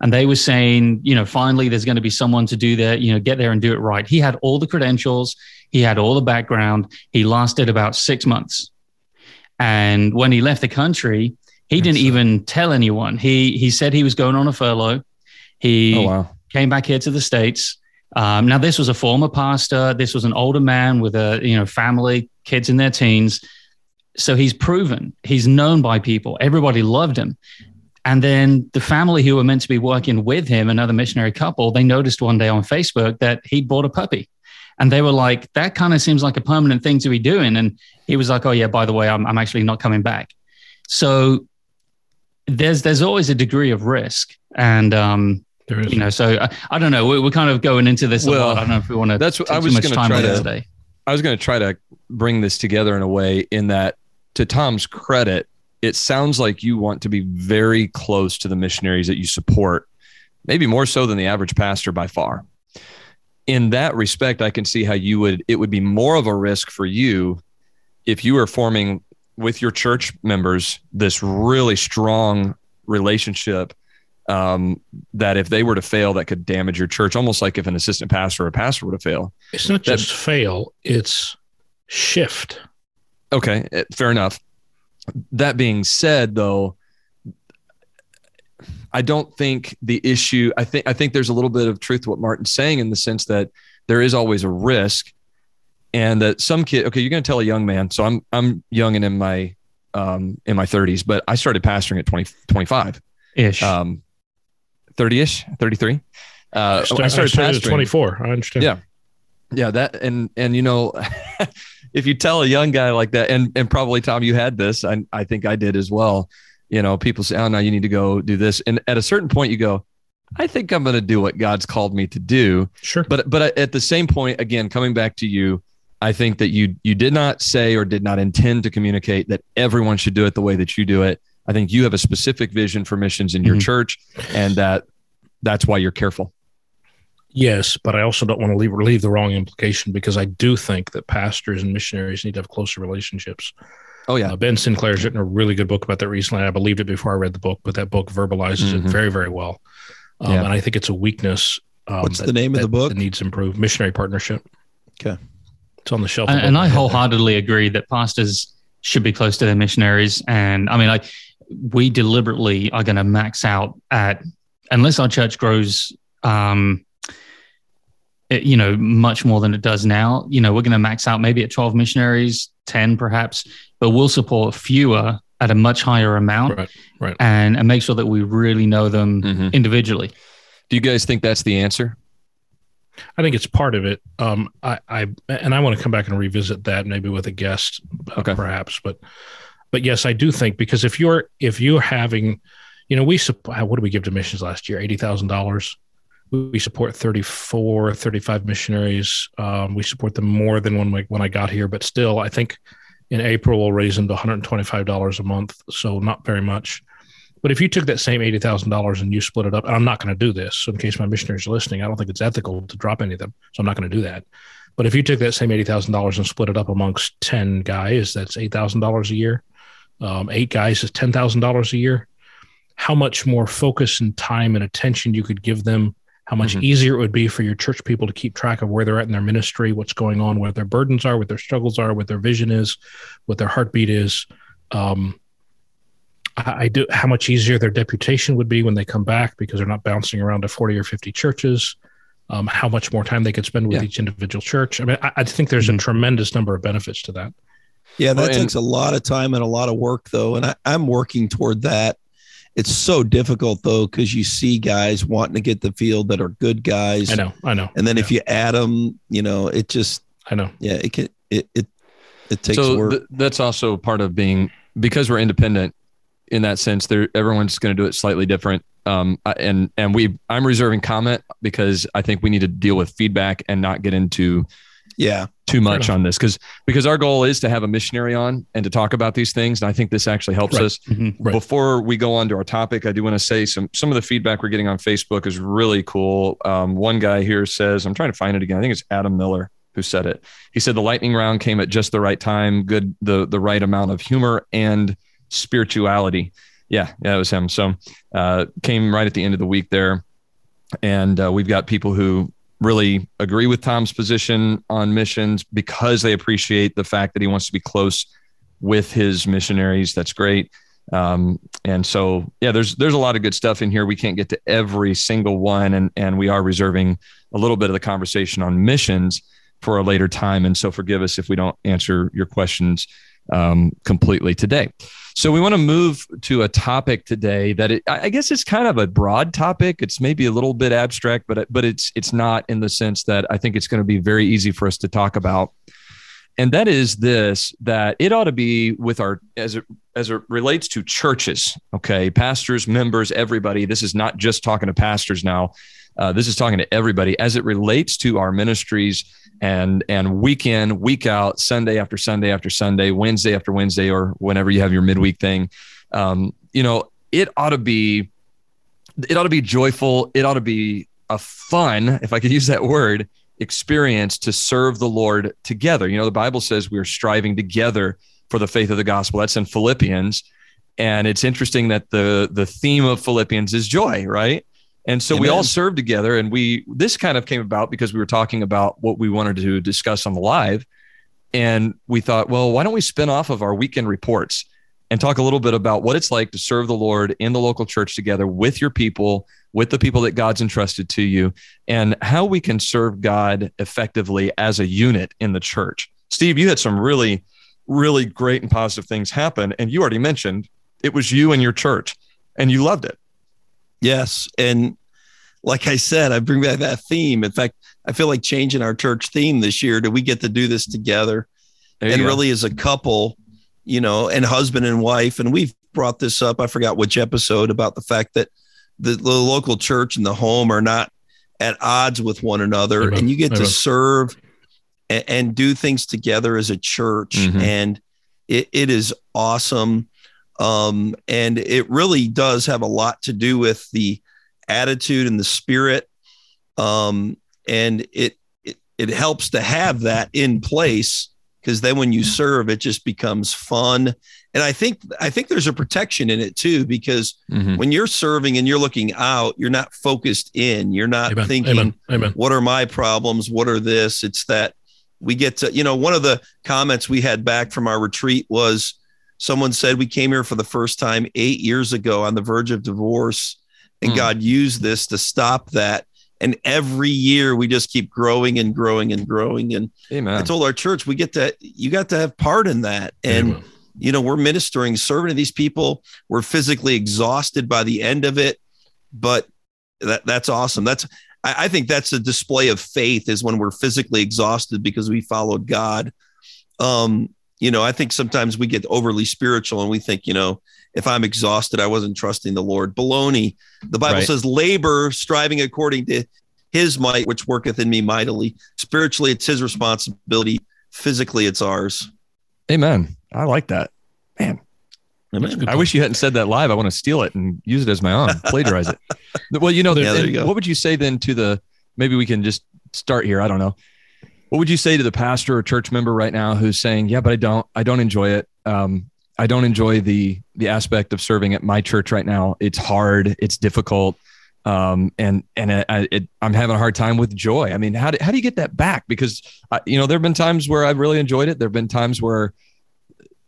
and they were saying, you know, finally there's going to be someone to do that, you know, get there and do it right. He had all the credentials, he had all the background. He lasted about six months, and when he left the country, he didn't even tell anyone. He he said he was going on a furlough. He oh, wow. came back here to the states. Um, now this was a former pastor. This was an older man with a you know family, kids in their teens. So he's proven he's known by people. Everybody loved him. And then the family who were meant to be working with him, another missionary couple, they noticed one day on Facebook that he'd bought a puppy. And they were like, that kind of seems like a permanent thing to be doing. And he was like, oh, yeah, by the way, I'm, I'm actually not coming back. So there's there's always a degree of risk. And um, There is. You know, so I, I don't know. We're, we're kind of going into this a Well, lot. I don't know if we want to. that's what I was gonna try to- today. I was going to try to bring this together in a way in that, to Tom's credit, it sounds like you want to be very close to the missionaries that you support, maybe more so than the average pastor by far. In that respect, I can see how you would, it would be more of a risk for you if you were forming with your church members this really strong relationship um, that if they were to fail, that could damage your church, almost like if an assistant pastor or a pastor were to fail. It's not That- just fail; it's shift. Okay, eh, fair enough. That being said, though, I don't think the issue. I think I think there's a little bit of truth to what Martin's saying in the sense that there is always a risk, and that some kid. Okay, you're going to tell a young man. So I'm I'm young and in my um, in my 30s, but I started pastoring at 20 25, Ish. um, 30 ish, 33. Uh, Sta- I started pastoring. 24. I understand. Yeah. Yeah, that and and you know, if you tell a young guy like that, and and probably Tom, you had this, I I think I did as well. You know, people say, "Oh, no, you need to go do this," and at a certain point, you go, "I think I'm going to do what God's called me to do." Sure. But but at the same point, again, coming back to you, I think that you you did not say or did not intend to communicate that everyone should do it the way that you do it. I think you have a specific vision for missions in your Mhm. church, and that that's why you're careful. Yes, but I also don't want to leave, leave the wrong implication because I do think that pastors and missionaries need to have closer relationships. Oh yeah, Uh, ben Sinclair's written a really good book about that recently. I believed it before I read the book, but that book verbalizes Mhm. it very, very well. Um, Yeah. And I think it's a weakness. Um, What's that- the name of the book? That needs improved. Missionary Partnership. Okay. It's on the shelf. and, and I wholeheartedly agree that pastors should be close to their missionaries. And I mean, like, we deliberately are going to max out at, unless our church grows, um, it, you know, much more than it does now, you know, we're going to max out maybe at 12 missionaries, 10 perhaps, but we'll support fewer at a much higher amount Right, right. and, and make sure that we really know them Mhm. individually. Do you guys think that's the answer? I think it's part of it. Um, I, I and I want to come back and revisit that maybe with a guest, uh, Okay. perhaps. But, but yes, I do think because if you're if you're having, you know, we support what did we give to missions last year? Eighty thousand dollars. We we support 34, 35 missionaries. Um, we support them more than when we, when I got here, but still, I think in April we'll raise them to one hundred twenty five dollars a month. So not very much. But if you took that same eighty thousand dollars and you split it up, and I'm not going to do this, so in case my missionaries are listening, I don't think it's ethical to drop any of them, so I'm not going to do that. But if you took that same eighty thousand dollars and split it up amongst ten guys, that's eight thousand dollars a year. Um, eight guys is ten thousand dollars a year. How much more focus and time and attention you could give them? How much Mhm. easier it would be for your church people to keep track of where they're at in their ministry, what's going on, what their burdens are, what their struggles are, what their vision is, what their heartbeat is. Um, I I do how much easier their deputation would be when they come back because they're not bouncing around to 40 or 50 churches. Um, how much more time they could spend with Yeah. each individual church. I mean, I, I think there's a Mhm. tremendous number of benefits to that. Yeah, that Well, and- takes a lot of time and a lot of work, though. And I, I'm working toward that. It's so difficult, though, because you see guys wanting to get the field that are good guys. I know, I know, And then if you add them, you know, it just, I know. yeah, it can, it, it, it takes so work. th- that's also part of being because we're independent in that sense there everyone's going to do it slightly different um and and we i'm reserving comment because i think we need to deal with feedback and not get into yeah. Too much on this because because our goal is to have a missionary on and to talk about these things and i think this actually helps Right. us Mhm. Right. before we go on to our topic i do want to say some some of the feedback we're getting on facebook is really cool um, one guy here says i'm trying to find it again i think it's adam miller who said it he said the lightning round came at just the right time good the the right amount of humor and spirituality yeah yeah it was him so uh, came right at the end of the week there and uh, we've got people who really agree with tom's position on missions because they appreciate the fact that he wants to be close with his missionaries. That's great. Um, and so yeah there's there's a lot of good stuff in here. We can't get to every single one and and we are reserving a little bit of the conversation on missions for a later time. And so forgive us if we don't answer your questions um, completely today so we want to move to a topic today that it, I guess it's kind of a broad topic. It's maybe a little bit abstract, but but it's it's not in the sense that I think it's going to be very easy for us to talk about. and that is this that it ought to be with our as it as it relates to churches okay pastors members everybody this is not just talking to pastors now uh, this is talking to everybody as it relates to our ministries and and week in week out sunday after sunday after sunday wednesday after wednesday or whenever you have your midweek thing um, you know it ought to be it ought to be joyful it ought to be a fun if i could use that word experience to serve the Lord together. You know, the Bible says we are striving together for the faith of the gospel. That's in Philippians. And it's interesting that the the theme of Philippians is joy, right? And so Amen. we all served together and we this kind of came about because we were talking about what we wanted to discuss on the live and we thought, well, why don't we spin off of our weekend reports and talk a little bit about what it's like to serve the Lord in the local church together with your people with the people that God's entrusted to you and how we can serve God effectively as a unit in the church. Steve, you had some really, really great and positive things happen. And you already mentioned it was you and your church, and you loved it. Yes. And like I said, I bring back that theme. In fact, I feel like changing our church theme this year. Do we get to do this together? And go. really, as a couple, you know, and husband and wife, and we've brought this up. I forgot which episode about the fact that the, the local church and the home are not at odds with one another Amen. and you get Amen. to serve and, and, do things together as a church mm-hmm. and it, it is awesome um, and it really does have a lot to do with the attitude and the spirit um, and it, it it helps to have that in place because then when you serve it just becomes fun and i think i think there's a protection in it too because mm-hmm. when you're serving and you're looking out you're not focused in you're not Amen. thinking Amen. Amen. what are my problems what are this it's that we get to you know one of the comments we had back from our retreat was someone said we came here for the first time eight years ago on the verge of divorce and mm. god used this to stop that and every year we just keep growing and growing and growing and Amen. i told our church we get to you got to have part in that and Amen. you know we're ministering serving to these people we're physically exhausted by the end of it but that that's awesome that's I, I think that's a display of faith is when we're physically exhausted because we followed god um you know i think sometimes we get overly spiritual and we think you know if I'm exhausted, I wasn't trusting the Lord. Baloney. The Bible right. says, labor, striving according to his might, which worketh in me mightily. Spiritually, it's his responsibility. Physically, it's ours. Amen. I like that. Man. Amen. I wish you hadn't said that live. I want to steal it and use it as my own, plagiarize it. Well, you know, yeah, there you what would you say then to the, maybe we can just start here. I don't know. What would you say to the pastor or church member right now who's saying, yeah, but I don't, I don't enjoy it. Um, I don't enjoy the the aspect of serving at my church right now. It's hard. It's difficult. Um, and and I, I'm having a hard time with joy. I mean, how do how do you get that back? Because I, you know, there have been times where I've really enjoyed it. There have been times where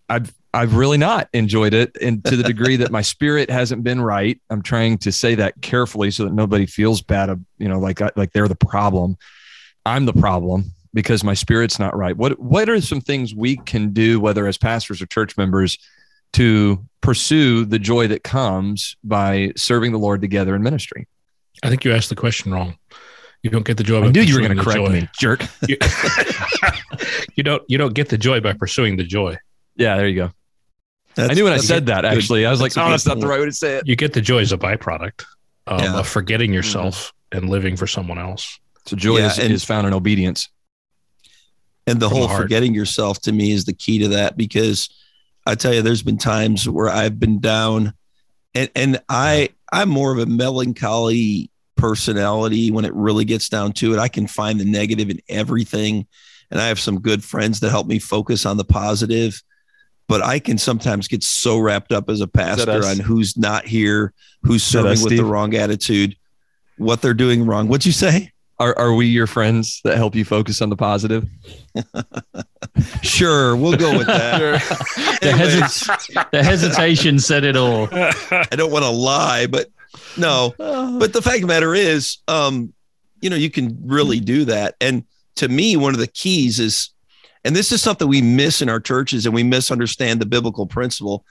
I've I've really not enjoyed it, and to the degree that my spirit hasn't been right. I'm trying to say that carefully so that nobody feels bad. Of, You know, like like they're the problem. I'm the problem because my spirit's not right. What what are some things we can do, whether as pastors or church members, to pursue the joy that comes by serving the Lord together in ministry? I think you asked the question wrong. You don't get the joy. I knew you were going to correct joy. me, jerk. You, you, don't. You don't get the joy by pursuing the joy. Yeah, there you go. That's, I knew when I said that. Actually, I was like, "Oh, that's not the right way to say it." You get the joy as a byproduct um, yeah. of forgetting yourself mm-hmm. and living for someone else. So joy yeah, is, is found in obedience and the whole the forgetting yourself to me is the key to that because I tell you, there's been times where I've been down, and and I I'm more of a melancholy personality when it really gets down to it. I can find the negative in everything, and I have some good friends that help me focus on the positive. But I can sometimes get so wrapped up as a pastor on who's not here, who's serving us, with Steve? the wrong attitude, what they're doing wrong. What'd you say? Are, are we your friends that help you focus on the positive? sure, we'll go with that. the, hesit- the hesitation said it all. I don't want to lie, but no. But the fact of the matter is, um, you know, you can really do that. And to me, one of the keys is, and this is something we miss in our churches and we misunderstand the biblical principle.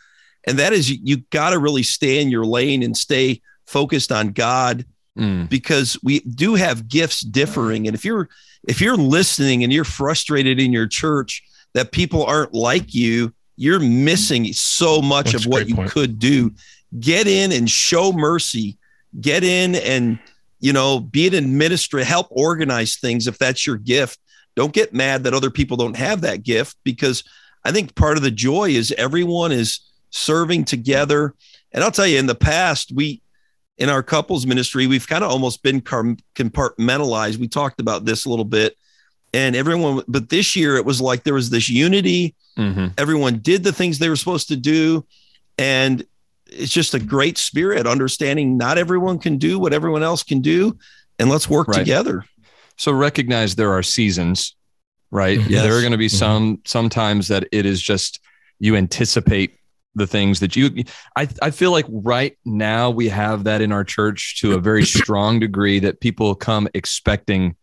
And that is you, you got to really stay in your lane and stay focused on God mm. because we do have gifts differing. And if you're if you're listening and you're frustrated in your church that people aren't like you, you're missing so much That's of what you point. could do. Get in and show mercy. Get in and you know be an administrator, help organize things if that's your gift. Don't get mad that other people don't have that gift because I think part of the joy is everyone is serving together. And I'll tell you, in the past, we in our couples ministry, we've kind of almost been compartmentalized. We talked about this a little bit, and everyone, but this year it was like there was this unity. Mm-hmm. Everyone did the things they were supposed to do. And it's just a great spirit, understanding not everyone can do what everyone else can do. And let's work right. together. So recognize there are seasons, right? Yes. There are going to be mm-hmm. some sometimes that it is just you anticipate the things that you I, I feel like right now we have that in our church to a very strong degree that people come expecting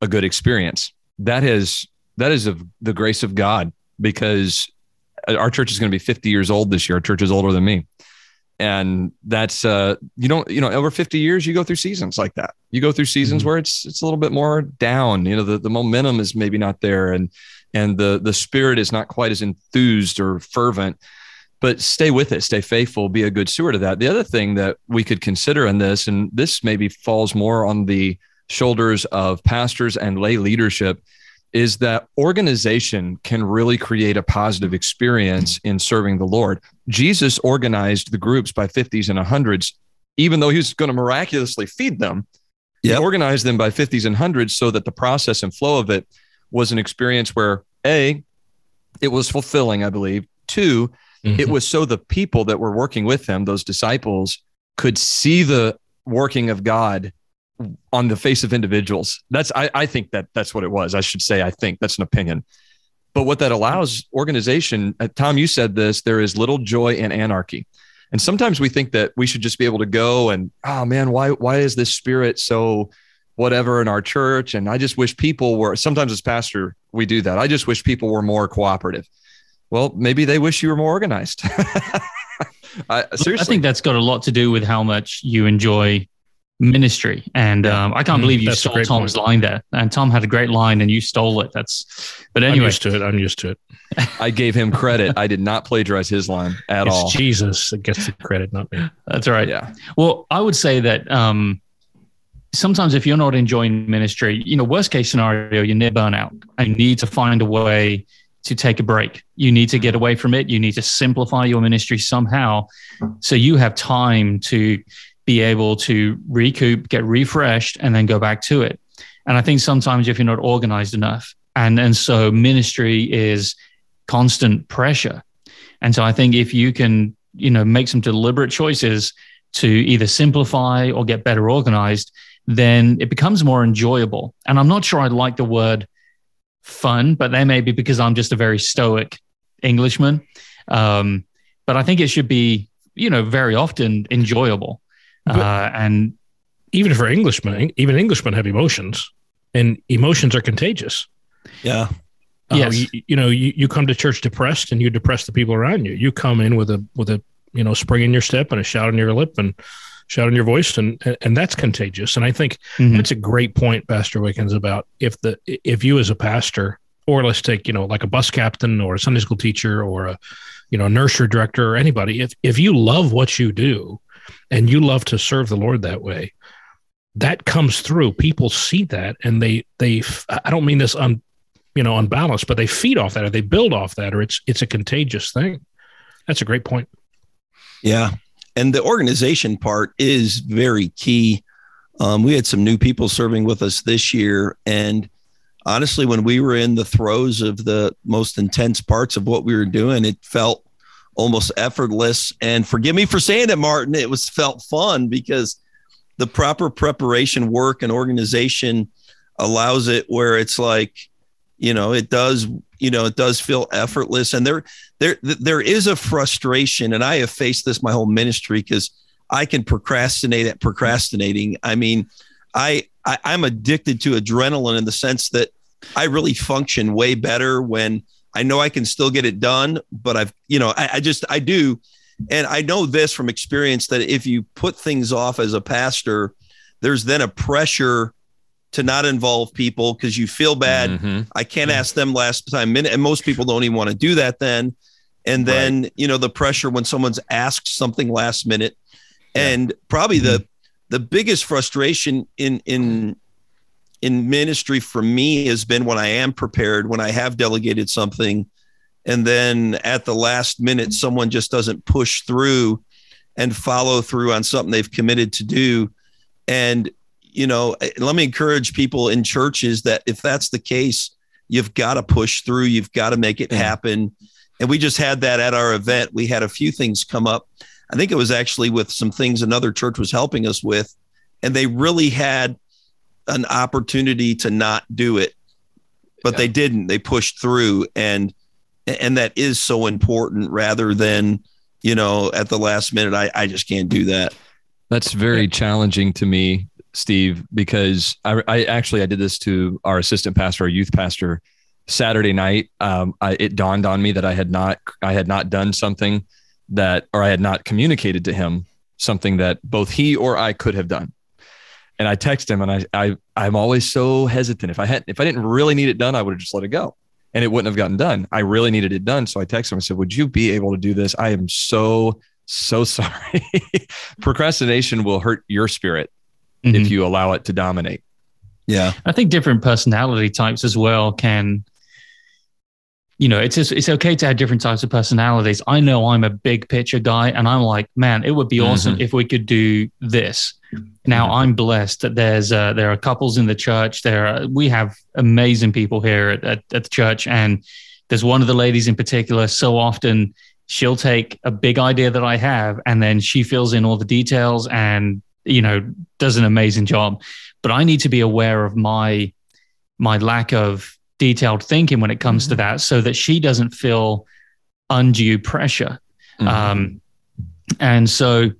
a good experience. That is that is of the grace of god because our church is going to be 50 years old this year. Our church is older than me. And that's uh you don't you know over 50 years you go through seasons like that. You go through seasons mm-hmm. where it's it's a little bit more down. You know the, the momentum is maybe not there and and the the spirit is not quite as enthused or fervent but stay with it, stay faithful, be a good steward of that. The other thing that we could consider in this, and this maybe falls more on the shoulders of pastors and lay leadership, is that organization can really create a positive experience in serving the Lord. Jesus organized the groups by 50s and 100s, even though he was going to miraculously feed them. Yep. He organized them by 50s and 100s so that the process and flow of it was an experience where A, it was fulfilling, I believe. Two, Mm-hmm. It was so the people that were working with him, those disciples, could see the working of God on the face of individuals. That's I, I think that that's what it was. I should say I think that's an opinion. But what that allows organization, uh, Tom, you said this, there is little joy in anarchy. And sometimes we think that we should just be able to go and, oh man, why why is this spirit so whatever in our church? And I just wish people were sometimes as pastor, we do that. I just wish people were more cooperative well, maybe they wish you were more organized. I, seriously, I think that's got a lot to do with how much you enjoy ministry. And um, I can't mm, believe you stole Tom's point. line there. And Tom had a great line, and you stole it. That's. But anyway, I'm used to it. I'm used to it. I gave him credit. I did not plagiarize his line at it's all. Jesus that gets the credit, not me. That's right. Yeah. Well, I would say that um, sometimes if you're not enjoying ministry, you know, worst case scenario, you're near burnout. I need to find a way to take a break. You need to get mm-hmm. away from it. You need to simplify your ministry somehow so you have time to be able to recoup, get refreshed, and then go back to it. And I think sometimes if you're not organized enough, and, and so ministry is constant pressure. And so I think if you can, you know, make some deliberate choices to either simplify or get better organized, then it becomes more enjoyable. And I'm not sure I like the word fun, but that may be because I'm just a very stoic Englishman. Um, but I think it should be, you know, very often enjoyable. Uh, and even for Englishmen, even Englishmen have emotions, and emotions are contagious. Yeah. Uh, yes. You, you, know, you, you come to church depressed, and you depress the people around you. You come in with a with a you know spring in your step and a shout in your lip, and shout in your voice and and that's contagious. And i think mm-hmm. that's a great point pastor wickens about if the if you as a pastor or let's take you know like a bus captain or a sunday school teacher or a you know nursery director or anybody if if you love what you do and you love to serve the lord that way that comes through. People see that and they they i don't mean this un you know unbalanced but they feed off that or they build off that or it's it's a contagious thing. That's a great point. Yeah and the organization part is very key. Um, we had some new people serving with us this year, and honestly, when we were in the throes of the most intense parts of what we were doing, it felt almost effortless. And forgive me for saying it, Martin, it was felt fun because the proper preparation work and organization allows it where it's like, you know, it does you know it does feel effortless. And there there there is a frustration and i have faced this my whole ministry because i can procrastinate at procrastinating. I mean I, I i'm addicted to adrenaline in the sense that i really function way better when i know i can still get it done but i've you know I, I just i do. And i know this from experience that if you put things off as a pastor there's then a pressure to not involve people because you feel bad. Mm-hmm. I can't ask them last time minute. And most people don't even want to do that then. And then, right. you know, the pressure when someone's asked something last minute. Yeah. And probably mm-hmm. the the biggest frustration in in in ministry for me has been when I am prepared, when I have delegated something, and then at the last minute, someone just doesn't push through and follow through on something they've committed to do. And, you know, eh, let me encourage people in churches that if that's the case, you've got to push through, you've got to make it happen. And we just had that at our event. We had a few things come up. I think it was actually with some things another church was helping us with, and they really had an opportunity to not do it, but yeah. they didn't. They pushed through, and and that is so important rather than you know at the last minute I, I just can't do that. That's very challenging to me, Steve, because I, I actually I did this to our assistant pastor, our youth pastor, Saturday night. Um, I, it dawned on me that I had not I had not done something that or I had not communicated to him something that both he or I could have done. And I text him and I, I I'm always so hesitant. If I had if I didn't really need it done, I would have just let it go. And it wouldn't have gotten done. I really needed it done. So I texted him. I said, Would you be able to do this? I am so, so sorry. Procrastination will hurt your spirit mm-hmm. if you allow it to dominate. Yeah. I think different personality types as well can you know, it's just, it's okay to have different types of personalities. I know I'm a big picture guy, and I'm like, man, it would be mm-hmm. awesome if we could do this. Now, I'm blessed that there's uh, there are couples in the church. There, are, we have amazing people here at, at, at the church, and there's one of the ladies in particular. So often, she'll take a big idea that I have, and then she fills in all the details, and you know, does an amazing job. But I need to be aware of my my lack of detailed thinking when it comes mm-hmm. to that so that she doesn't feel undue pressure. Mm-hmm. Um, and so,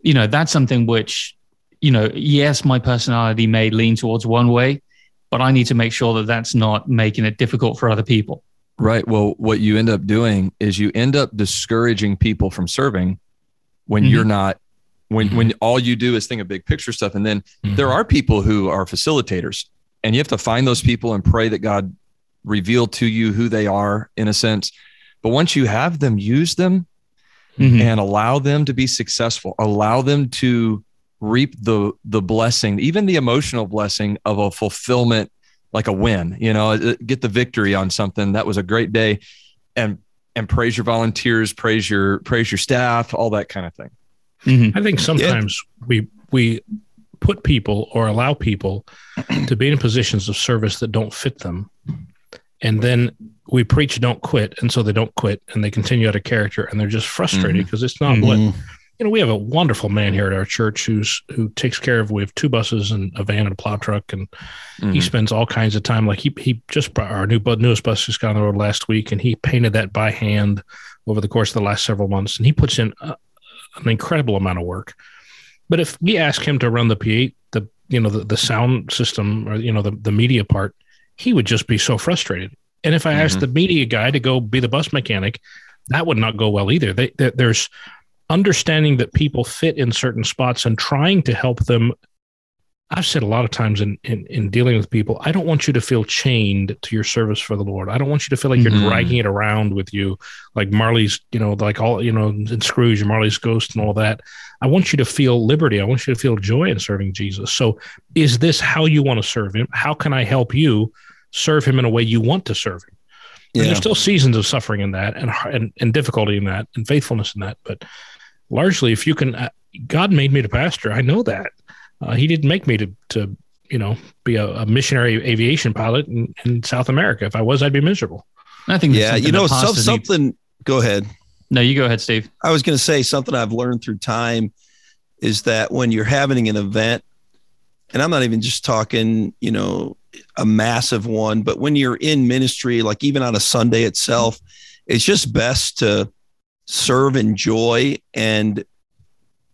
you know, that's something which, you know, yes, my personality may lean towards one way, but I need to make sure that that's not making it difficult for other people. Right. Well, what you end up doing is you end up discouraging people from serving when mm-hmm. you're not when mm-hmm. when all you do is think of big picture stuff and then mm-hmm. there are people who are facilitators and you have to find those people and pray that God reveal to you who they are in a sense. But once you have them, use them mm-hmm. and allow them to be successful. Allow them to reap the the blessing, even the emotional blessing of a fulfillment, like a win. You know, uh, get the victory on something. That was a great day, and and praise your volunteers, praise your praise your staff, all that kind of thing. Mm-hmm. I think sometimes yeah. we we put people or allow people to be in positions of service that don't fit them. And then we preach don't quit. And so they don't quit and they continue out of character and they're just frustrated because mm-hmm. it's not mm-hmm. what you know, we have a wonderful man here at our church who's who takes care of. We have two buses and a van and a plow truck, and mm-hmm. he spends all kinds of time. Like he he just brought our new newest bus just got on the road last week, and he painted that by hand over the course of the last several months, and he puts in a, an incredible amount of work. But if we ask him to run the PA, the you know the, the sound system or you know the, the media part, he would just be so frustrated. And if I mm-hmm. asked the media guy to go be the bus mechanic, that would not go well either. They, they, there's understanding that people fit in certain spots and trying to help them I've said a lot of times in, in, in dealing with people, I don't want you to feel chained to your service for the Lord. I don't want you to feel like mm-hmm. you're dragging it around with you, like Marley's, you know, like all, you know, in Scrooge, and Marley's ghost and all that. I want you to feel liberty. I want you to feel joy in serving Jesus. So, is this how you want to serve Him? How can I help you serve Him in a way you want to serve Him? Yeah. There's still seasons of suffering in that, and, and and difficulty in that, and faithfulness in that. But largely, if you can, uh, God made me to pastor. I know that uh, he didn't make me to to you know be a, a missionary aviation pilot in, in, South America. If I was, I'd be miserable. I think yeah, you know some, something. Go ahead. No, you go ahead, Steve. I was going to say something I've learned through time is that when you're having an event, and I'm not even just talking, you know, a massive one, but when you're in ministry, like even on a Sunday itself, it's just best to serve and joy and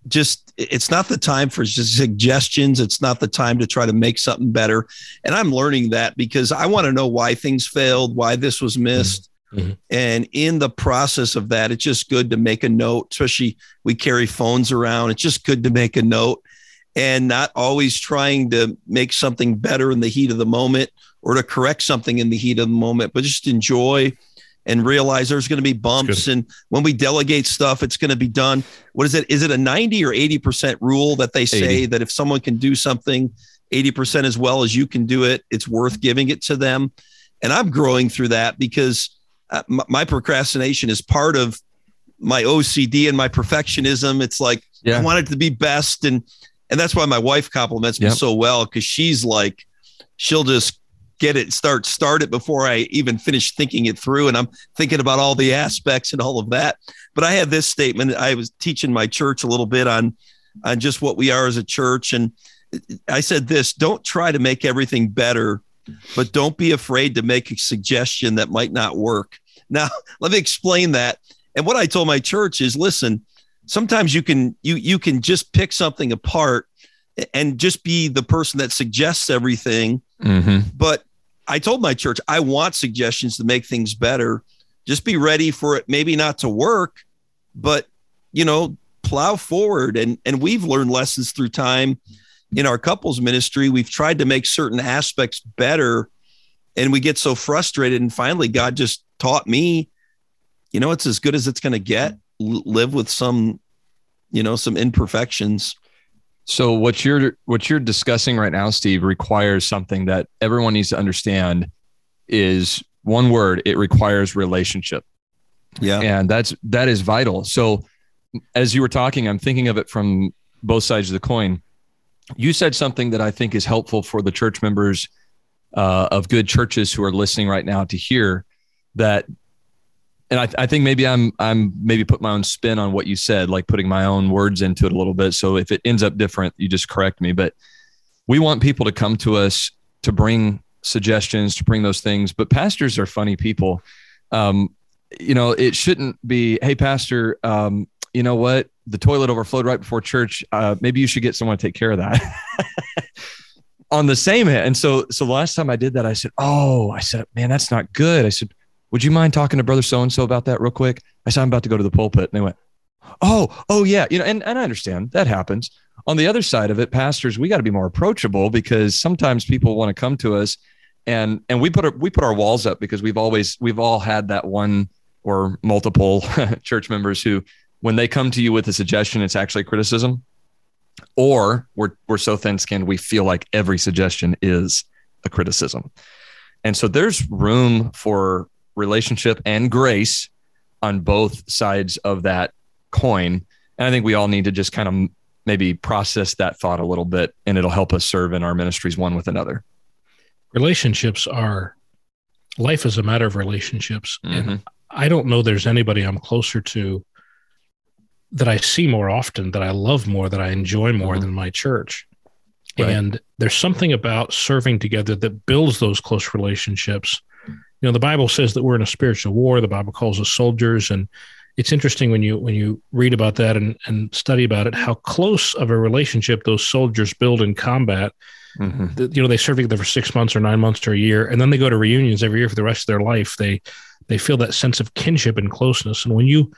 just it's not the time for suggestions. It's not the time to try to make something better. And i'm learning that because i want to know why things failed why this was missed. Mm-hmm. and in the process of that it's just good to make a note especially we carry phones around. It's just good to make a note and not always trying to make something better in the heat of the moment or to correct something in the heat of the moment, but just enjoy and realize there's going to be bumps. And when we delegate stuff, it's going to be done. What is it? Is it a 90 or 80% rule that they say 80. that if someone can do something 80% as well as you can do it, it's worth giving it to them? And I'm growing through that because uh, my procrastination is part of my OCD and my perfectionism. It's like yeah. I want it to be best, and and that's why my wife compliments me yep. so well because she's like, she'll just get it start start it before I even finish thinking it through, and I'm thinking about all the aspects and all of that. But I had this statement. I was teaching my church a little bit on on just what we are as a church, and I said this: don't try to make everything better, but don't be afraid to make a suggestion that might not work. Now, let me explain that. And what I told my church is, listen, sometimes you can you you can just pick something apart and just be the person that suggests everything. Mm-hmm. But I told my church I want suggestions to make things better. Just be ready for it, maybe not to work, but you know, plow forward. And and we've learned lessons through time in our couples ministry. We've tried to make certain aspects better, and we get so frustrated. And finally, God just taught me you know, it's as good as it's going to get. L- live with some, you know, some imperfections. So what you're what you're discussing right now, Steve, requires something that everyone needs to understand. Is one word. It requires relationship. Yeah, and that's that is vital. So as you were talking, I'm thinking of it from both sides of the coin. You said something that I think is helpful for the church members uh, of good churches who are listening right now to hear that and I, I, think maybe I'm I'm maybe put my own spin on what you said, like putting my own words into it a little bit. So if it ends up different, you just correct me. But we want people to come to us to bring suggestions, to bring those things. But pastors are funny people. Um, you know, it shouldn't be, hey, pastor, um, you know what? The toilet overflowed right before church. Uh, maybe you should get someone to take care of that. on the same hand. And so, so the last time I did that, I said, "Oh, I said, man, that's not good." I said, would you mind talking to brother so and so about that real quick? I said, I'm about to go to the pulpit. And they went, Oh, oh, yeah. You know, and, and I understand that happens. On the other side of it, pastors, we got to be more approachable because sometimes people want to come to us and and we put our, we put our walls up because we've always we've all had that one or multiple church members who when they come to you with a suggestion it's actually criticism or we're we're so thin-skinned we feel like every suggestion is a criticism and so there's room for relationship and grace on both sides of that coin. And I think we all need to just kind of maybe process that thought a little bit and it'll help us serve in our ministries one with another. Relationships are life is a matter of relationships. Mm-hmm. And I don't know there's anybody I'm closer to that I see more often, that I love more, that I enjoy more mm-hmm. than my church. Right. And there's something about serving together that builds those close relationships you know the bible says that we're in a spiritual war. The bible calls us soldiers. And it's interesting when you when you read about that and, and study about it how close of a relationship those soldiers build in combat. Mm-hmm. the, you know they serve together for six months or nine months or a year and then they go to reunions every year for the rest of their life. They they feel that sense of kinship and closeness. And when you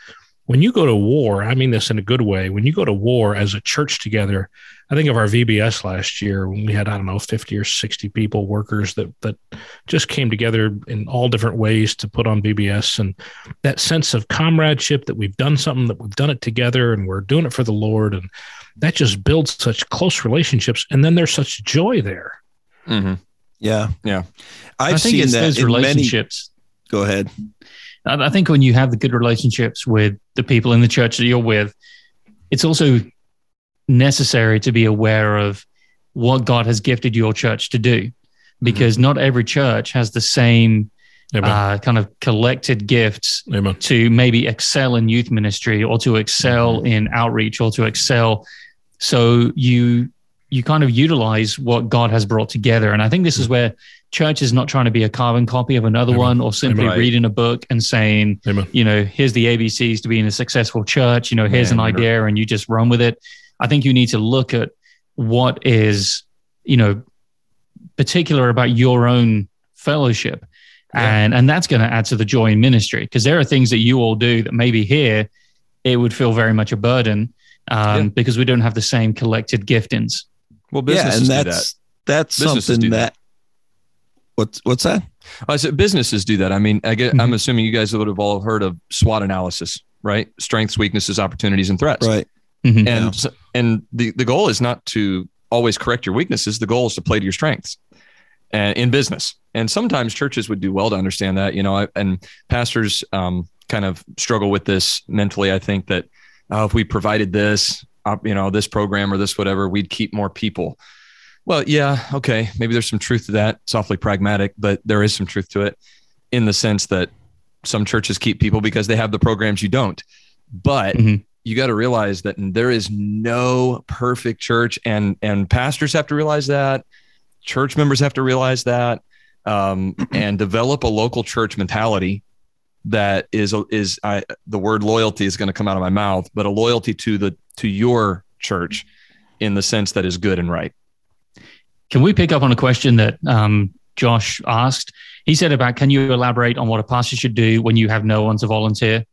when you go to war, I mean this in a good way, when you go to war as a church together, I think of our VBS last year when we had, I don't know, 50 or 60 people, workers that, that just came together in all different ways to put on VBS. And that sense of comradeship that we've done something, that we've done it together and we're doing it for the Lord. And that just builds such close relationships. And then there's such joy there. Mm-hmm. Yeah. Yeah. I've I think it's those relationships. Many... Go ahead. I think when you have the good relationships with the people in the church that you're with, it's also necessary to be aware of what God has gifted your church to do, because mm-hmm. not every church has the same uh, kind of collected gifts Amen. to maybe excel in youth ministry or to excel mm-hmm. in outreach or to excel. So you you kind of utilize what God has brought together, and I think this is where church is not trying to be a carbon copy of another Amen. one or simply Amen. reading a book and saying, Amen. you know, here's the ABCs to being a successful church. You know, here's an idea and you just run with it. I think you need to look at what is, you know, particular about your own fellowship. Yeah. And, and that's going to add to the joy in ministry because there are things that you all do that maybe here it would feel very much a burden. um, Yeah. because we don't have the same collected giftings. Well, yeah, businesses and do that. that's that's Businesses something that. that. What's what's that? I said businesses do that. I mean, I get, Mm-hmm. I'm assuming you guys would have all heard of SWOT analysis, right? Strengths, weaknesses, opportunities, and threats. Right. Mhm. And Yeah. and the the goal is not to always correct your weaknesses. The goal is to play to your strengths, and in business. And sometimes churches would do well to understand that, you know. And pastors um, kind of struggle with this mentally. I think that oh, if we provided this, uh, you know, this program or this whatever, we'd keep more people. Well, yeah, okay, maybe there's some truth to that. It's awfully pragmatic, but there is some truth to it in the sense that some churches keep people because they have the programs you don't. But Mhm. you got to realize that there is no perfect church, and and pastors have to realize that. Church members have to realize that, um, and develop a local church mentality that is is I, the word loyalty is going to come out of my mouth, but a loyalty to the to your church in the sense that is good and right. Can we pick up on a question that um, Josh asked? He said about can you elaborate on what a pastor should do when you have no one to volunteer?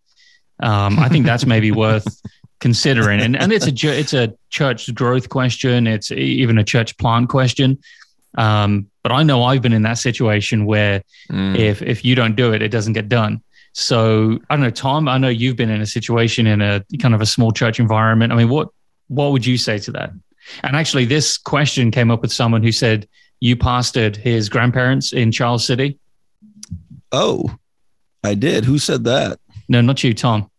Um, I think that's maybe worth considering, and and it's a it's a church growth question. It's even a church plant question. Um, but I know I've been in that situation where Mm. if if you don't do it, it doesn't get done. So I don't know, Tom. I know you've been in a situation in a kind of a small church environment. I mean, what what would you say to that? And actually, this question came up with someone who said you pastored his grandparents in Charles City. Oh, I did. Who said that? No, not you, Tom.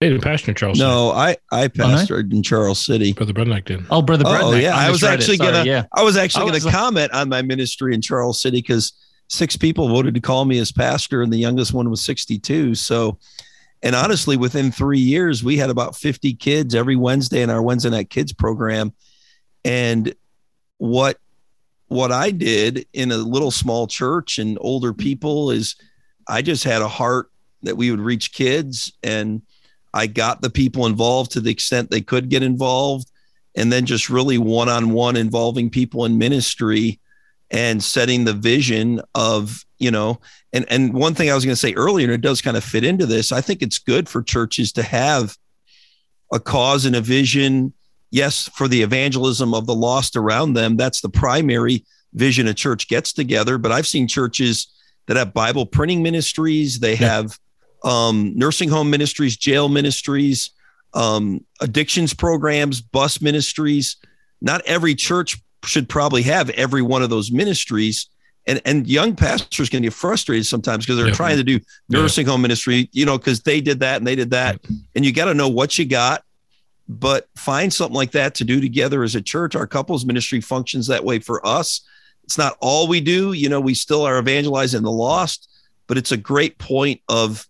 They didn't pastor in Charles. No, I I oh, no? pastored in Charles City. Brother Brunnick did. Oh, brother Oh, yeah, I was misread it. actually gonna- Yeah. I was actually I gonna like- comment on my ministry in Charles City because six people voted to call me as pastor, and the youngest one was 62. So, and honestly, within three years, we had about 50 kids every Wednesday in our Wednesday night kids program. And what what I did in a little small church and older people is I just had a heart that we would reach kids and I got the people involved to the extent they could get involved and then just really one-on-one involving people in ministry and setting the vision of you know and and one thing i was going to say earlier and it does kind of fit into this i think it's good for churches to have a cause and a vision yes for the evangelism of the lost around them that's the primary vision a church gets together but i've seen churches that have bible printing ministries they Yeah. have um, nursing home ministries jail ministries um, addictions programs bus ministries not every church should probably have every one of those ministries. And and young pastors can get frustrated sometimes because they're Yeah. trying to do Yeah. nursing home ministry you know because they did that and they did that. And you got to know what you got but find something like that to do together as a church. Our couples ministry functions that way for us. It's not all we do you know we still are evangelizing the lost but it's a great point of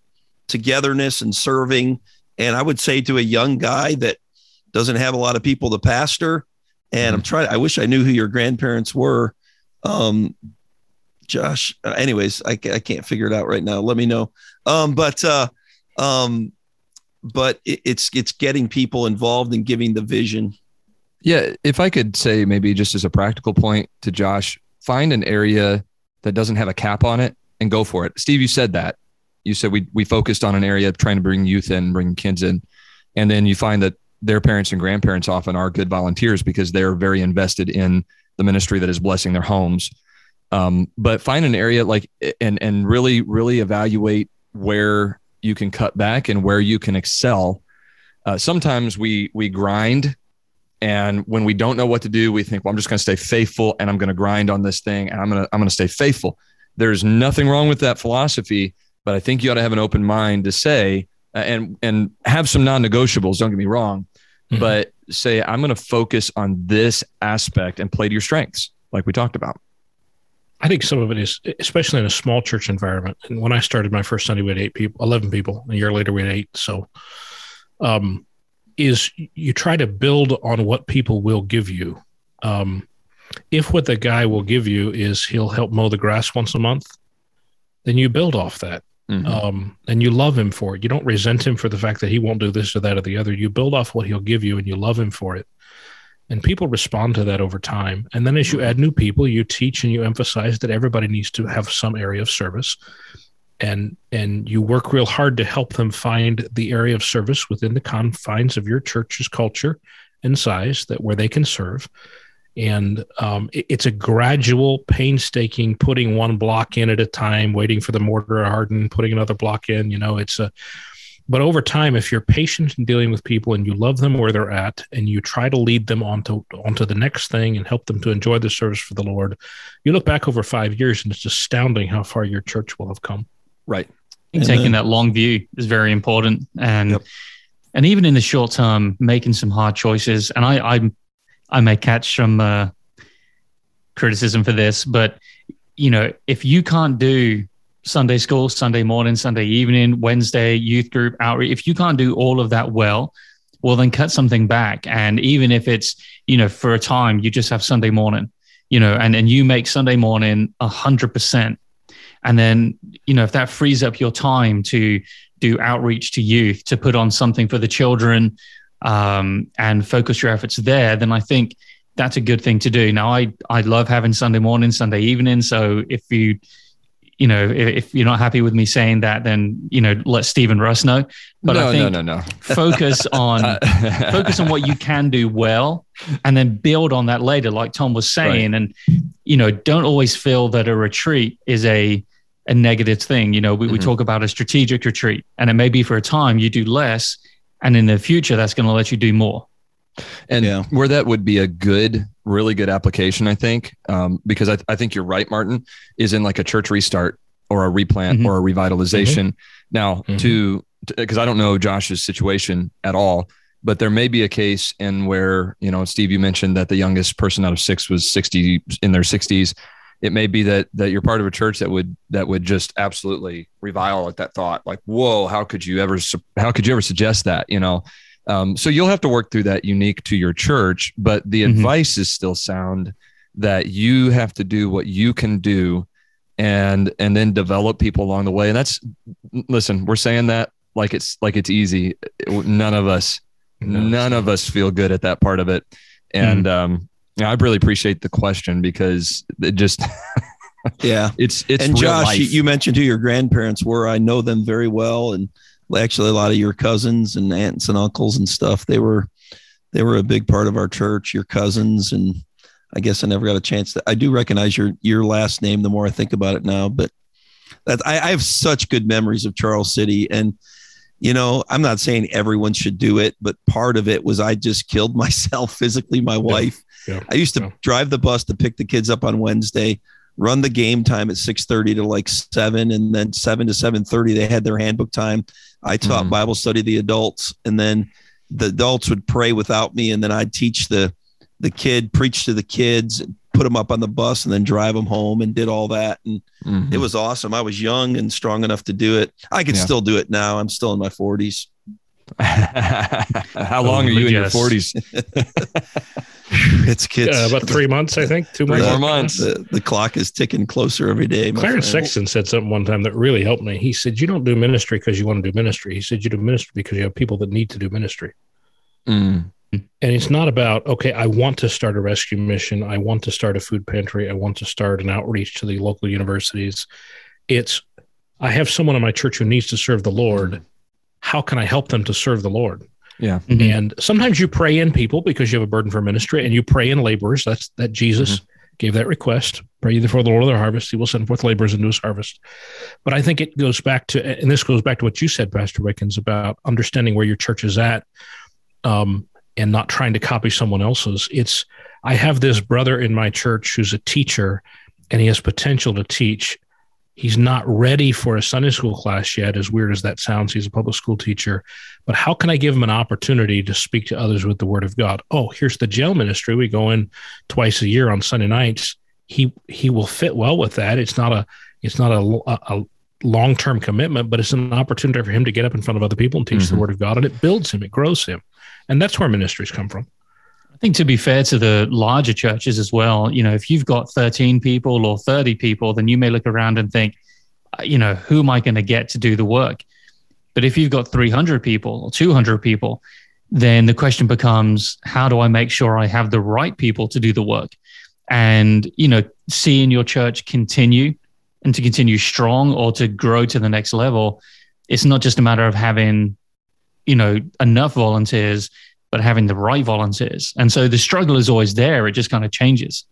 togetherness and serving. And i would say to a young guy that doesn't have a lot of people to pastor and i'm trying i wish i knew who your grandparents were. Um josh uh, anyways I, I can't figure it out right now. Let me know. Um but uh um but it, it's it's getting people involved and giving the vision. Yeah, if I could say maybe just as a practical point to Josh, find an area that doesn't have a cap on it and go for it. Steve, you said that. You said we we focused on an area trying to bring youth in, bring kids in, and then you find that their parents and grandparents often are good volunteers because they're very invested in the ministry that is blessing their homes. Um, but find an area like and and really really evaluate where you can cut back and where you can excel. Uh, sometimes we we grind and when we don't know what to do, we think, well, I'm just going to stay faithful and I'm going to grind on this thing and I'm going to, I'm going to stay faithful. There's nothing wrong with that philosophy, but I think you ought to have an open mind to say, uh, and, and have some non-negotiables. Don't get me wrong, Mhm. but say, I'm going to focus on this aspect and play to your strengths, like we talked about. I think some of it is, especially in a small church environment. And when I started my first Sunday, we had eight people, 11 people. A year later, we had eight. So, um, is you try to build on what people will give you. Um, if what the guy will give you is he'll help mow the grass once a month, then you build off that. Mhm. Um, and you love him for it. You don't resent him for the fact that he won't do this or that or the other. You build off what he'll give you and you love him for it. And people respond to that over time. And then as you add new people, you teach and you emphasize that everybody needs to have some area of service. and and you work real hard to help them find the area of service within the confines of your church's culture and size that where they can serve and um, it, it's a gradual painstaking putting one block in at a time waiting for the mortar to harden putting another block in you know it's a but over time if you're patient in dealing with people and you love them where they're at and you try to lead them onto onto the next thing and help them to enjoy the service for the lord you look back over five years and it's astounding how far your church will have come. Right. And taking that long view is very important. And yep. and even in the short term making some hard choices. And i i i may catch some uh, criticism for this but you know if you can't do Sunday school, Sunday morning, Sunday evening, Wednesday youth group outreach. If you can't do all of that well, well then cut something back. And even if it's you know for a time you just have Sunday morning, you know, and and you make Sunday morning a hundred percent, and then you know if that frees up your time to do outreach to youth, to put on something for the children, um, and focus your efforts there, then I think that's a good thing to do. Now I I love having Sunday morning, Sunday evening. So if you you know, if, if, you're not happy with me saying that, then you know, let Stephen Russ know. But no, I think no, no, no. focus on focus on what you can do well, and then build on that later, like Tom was saying. Right. And you know, don't always feel that a retreat is a a negative thing. You know, we, mm-hmm. we talk about a strategic retreat, and it may be for a time you do less, and in the future that's going to let you do more. And yeah. where that would be a good, really good application, I think, um, because I, I think you're right, Martin, is in like a church restart or a replant mm-hmm. or a revitalization. Mm-hmm. Now, mm-hmm. to because I don't know Josh's situation at all, but there may be a case in where you know, Steve, you mentioned that the youngest person out of six was 60 in their 60s. It may be that that you're part of a church that would that would just absolutely revile at that thought, like, "Whoa, how could you ever how could you ever suggest that?" You know, um, so you'll have to work through that unique to your church, but the mm-hmm. advice is still sound that you have to do what you can do and and then develop people along the way. And that's listen, we're saying that like it's like it's easy. None of us no, none of us feel good at that part of it. And mm-hmm. um I really appreciate the question because it just yeah it's it's and josh you mentioned who your grandparents were i know them very well and actually a lot of your cousins and aunts and uncles and stuff. They were they were a big part of our church. Your cousins and I guess I never got a chance to. I do recognize your your last name the more I think about it now, but that I, I have such good memories of Charles City and you know, I'm not saying everyone should do it, but part of it was I just killed myself physically, my wife. Yeah, yeah, I used to yeah. drive the bus to pick the kids up on Wednesday, run the game time at 6:30 to like 7 and then 7 to 7:30 they had their handbook time. I taught mm-hmm. Bible study the adults and then the adults would pray without me and then I'd teach the the kid preach to the kids put them up on the bus and then drive them home and did all that and mm-hmm. it was awesome. I was young and strong enough to do it. I could yeah. still do it now. I'm still in my 40s. How long oh, are you in your 40s? it's kids. Uh, about three months, I think. Two months. More months. The, the, clock is ticking closer every day. Clarence friend. Sexton said something one time that really helped me. He said, "You don't do ministry because you want to do ministry. He said you do ministry because you have people that need to do ministry." Mm. And it's not about okay. I want to start a rescue mission. I want to start a food pantry. I want to start an outreach to the local universities. It's I have someone in my church who needs to serve the Lord. How can I help them to serve the Lord? Yeah. Mm-hmm. And sometimes you pray in people because you have a burden for ministry and you pray in laborers. That's that Jesus mm-hmm. gave that request. Pray for the Lord of the harvest. He will send forth laborers into his harvest. But I think it goes back to, and this goes back to what you said, Pastor Wickens, about understanding where your church is at um, and not trying to copy someone else's. It's, I have this brother in my church who's a teacher and he has potential to teach he's not ready for a Sunday school class yet, as weird as that sounds. He's a public school teacher. But how can I give him an opportunity to speak to others with the word of God? Oh, here's the jail ministry. We go in twice a year on Sunday nights. He he will fit well with that. It's not a it's not a, a, long term commitment, but it's an opportunity for him to get up in front of other people and teach mm-hmm. the word of God, and it builds him, it grows him, and that's where ministries come from. I think to be fair to the larger churches as well, you know, if you've got 13 people or 30 people, then you may look around and think, uh, you know, who am I going to get to do the work? But if you've got 300 people or 200 people, then the question becomes, how do I make sure I have the right people to do the work? And, you know, seeing your church continue and to continue strong or to grow to the next level, it's not just a matter of having, you know, enough volunteers, but having the right volunteers. And so the struggle is always there. It just kind of changes.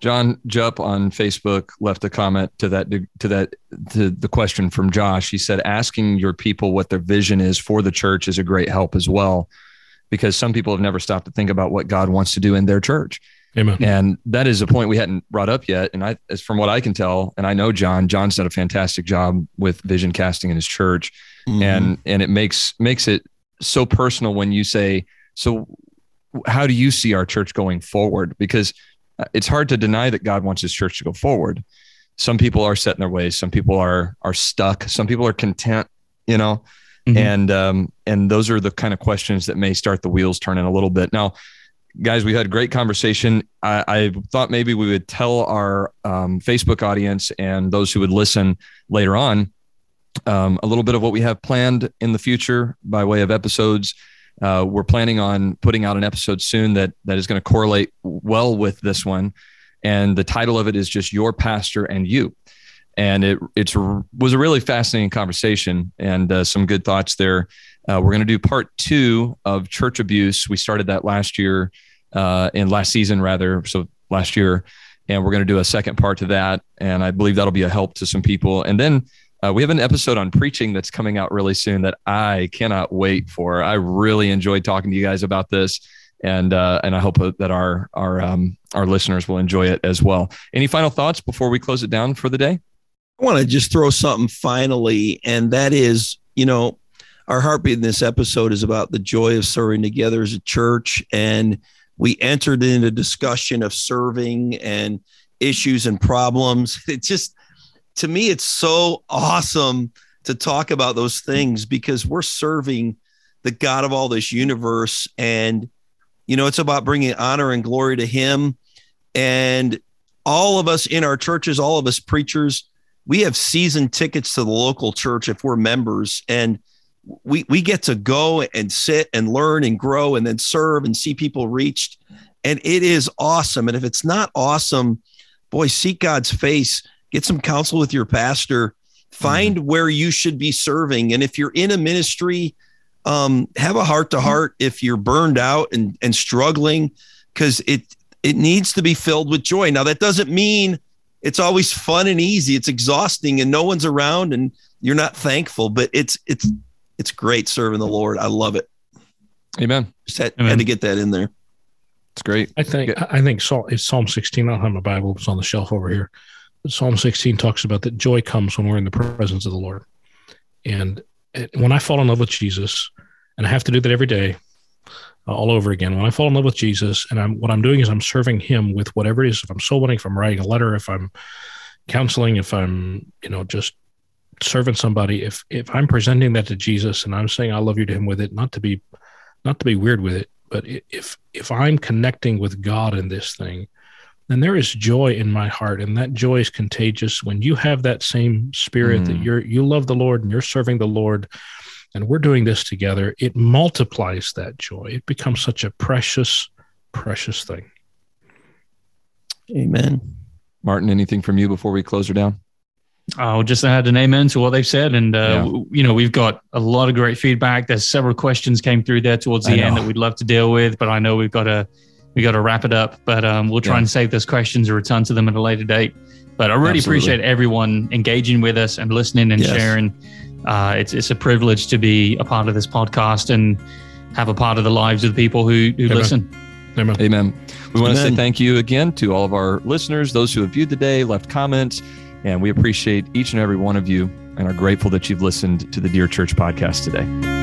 John Jupp on Facebook left a comment to that to that to the question from Josh. He said, "Asking your people what their vision is for the church is a great help as well, because some people have never stopped to think about what God wants to do in their church." Amen. And that is a point we hadn't brought up yet. And I, as from what I can tell, and I know John, John's done a fantastic job with vision casting in his church, mm-hmm. and and it makes makes it so personal when you say, "So, how do you see our church going forward?" Because uh, it's hard to deny that God wants His church to go forward. Some people are set in their ways. Some people are are stuck. Some people are content. You know, mm-hmm. and um, and those are the kind of questions that may start the wheels turning a little bit now guys, we had a great conversation. I, I, thought maybe we would tell our um, Facebook audience and those who would listen later on um, a little bit of what we have planned in the future by way of episodes. Uh, we're planning on putting out an episode soon that that is going to correlate well with this one, and the title of it is just "Your Pastor and You." And it it's was a really fascinating conversation and uh, some good thoughts there. Uh, we're going to do part two of church abuse. We started that last year, uh, in last season rather, so last year, and we're going to do a second part to that. And I believe that'll be a help to some people. And then uh, we have an episode on preaching that's coming out really soon that I cannot wait for. I really enjoyed talking to you guys about this, and uh, and I hope that our our um, our listeners will enjoy it as well. Any final thoughts before we close it down for the day? I want to just throw something finally, and that is, you know, our heartbeat in this episode is about the joy of serving together as a church. And we entered into discussion of serving and issues and problems. It just, to me, it's so awesome to talk about those things because we're serving the God of all this universe. And, you know, it's about bringing honor and glory to Him. And all of us in our churches, all of us preachers, we have season tickets to the local church if we're members. And we we get to go and sit and learn and grow and then serve and see people reached and it is awesome and if it's not awesome boy seek god's face get some counsel with your pastor find mm-hmm. where you should be serving and if you're in a ministry um, have a heart to heart if you're burned out and and struggling because it it needs to be filled with joy now that doesn't mean it's always fun and easy it's exhausting and no one's around and you're not thankful but it's it's it's great serving the Lord. I love it. Amen. Just had, Amen. had to get that in there. It's great. I think I think Psalm, it's Psalm 16. I don't have my Bible. It's on the shelf over here. Psalm 16 talks about that joy comes when we're in the presence of the Lord. And when I fall in love with Jesus, and I have to do that every day, uh, all over again. When I fall in love with Jesus, and I'm what I'm doing is I'm serving Him with whatever it is. If I'm soul winning, if I'm writing a letter, if I'm counseling, if I'm you know just serving somebody, if if I'm presenting that to Jesus and I'm saying I love you to him with it, not to be not to be weird with it, but if if I'm connecting with God in this thing, then there is joy in my heart, and that joy is contagious. When you have that same spirit mm. that you're you love the Lord and you're serving the Lord, and we're doing this together, it multiplies that joy. It becomes such a precious, precious thing. Amen. Martin, anything from you before we close her down? I'll just add an amen to what they've said. And, uh, yeah. you know, we've got a lot of great feedback. There's several questions came through there towards the end that we'd love to deal with, but I know we've got to, we got to wrap it up, but um, we'll try yeah. and save those questions or return to them at a later date. But I really Absolutely. appreciate everyone engaging with us and listening and yes. sharing. Uh, it's, it's a privilege to be a part of this podcast and have a part of the lives of the people who, who listen. Amen. Amen. We want to say thank you again to all of our listeners, those who have viewed the day, left comments, and we appreciate each and every one of you and are grateful that you've listened to the Dear Church podcast today.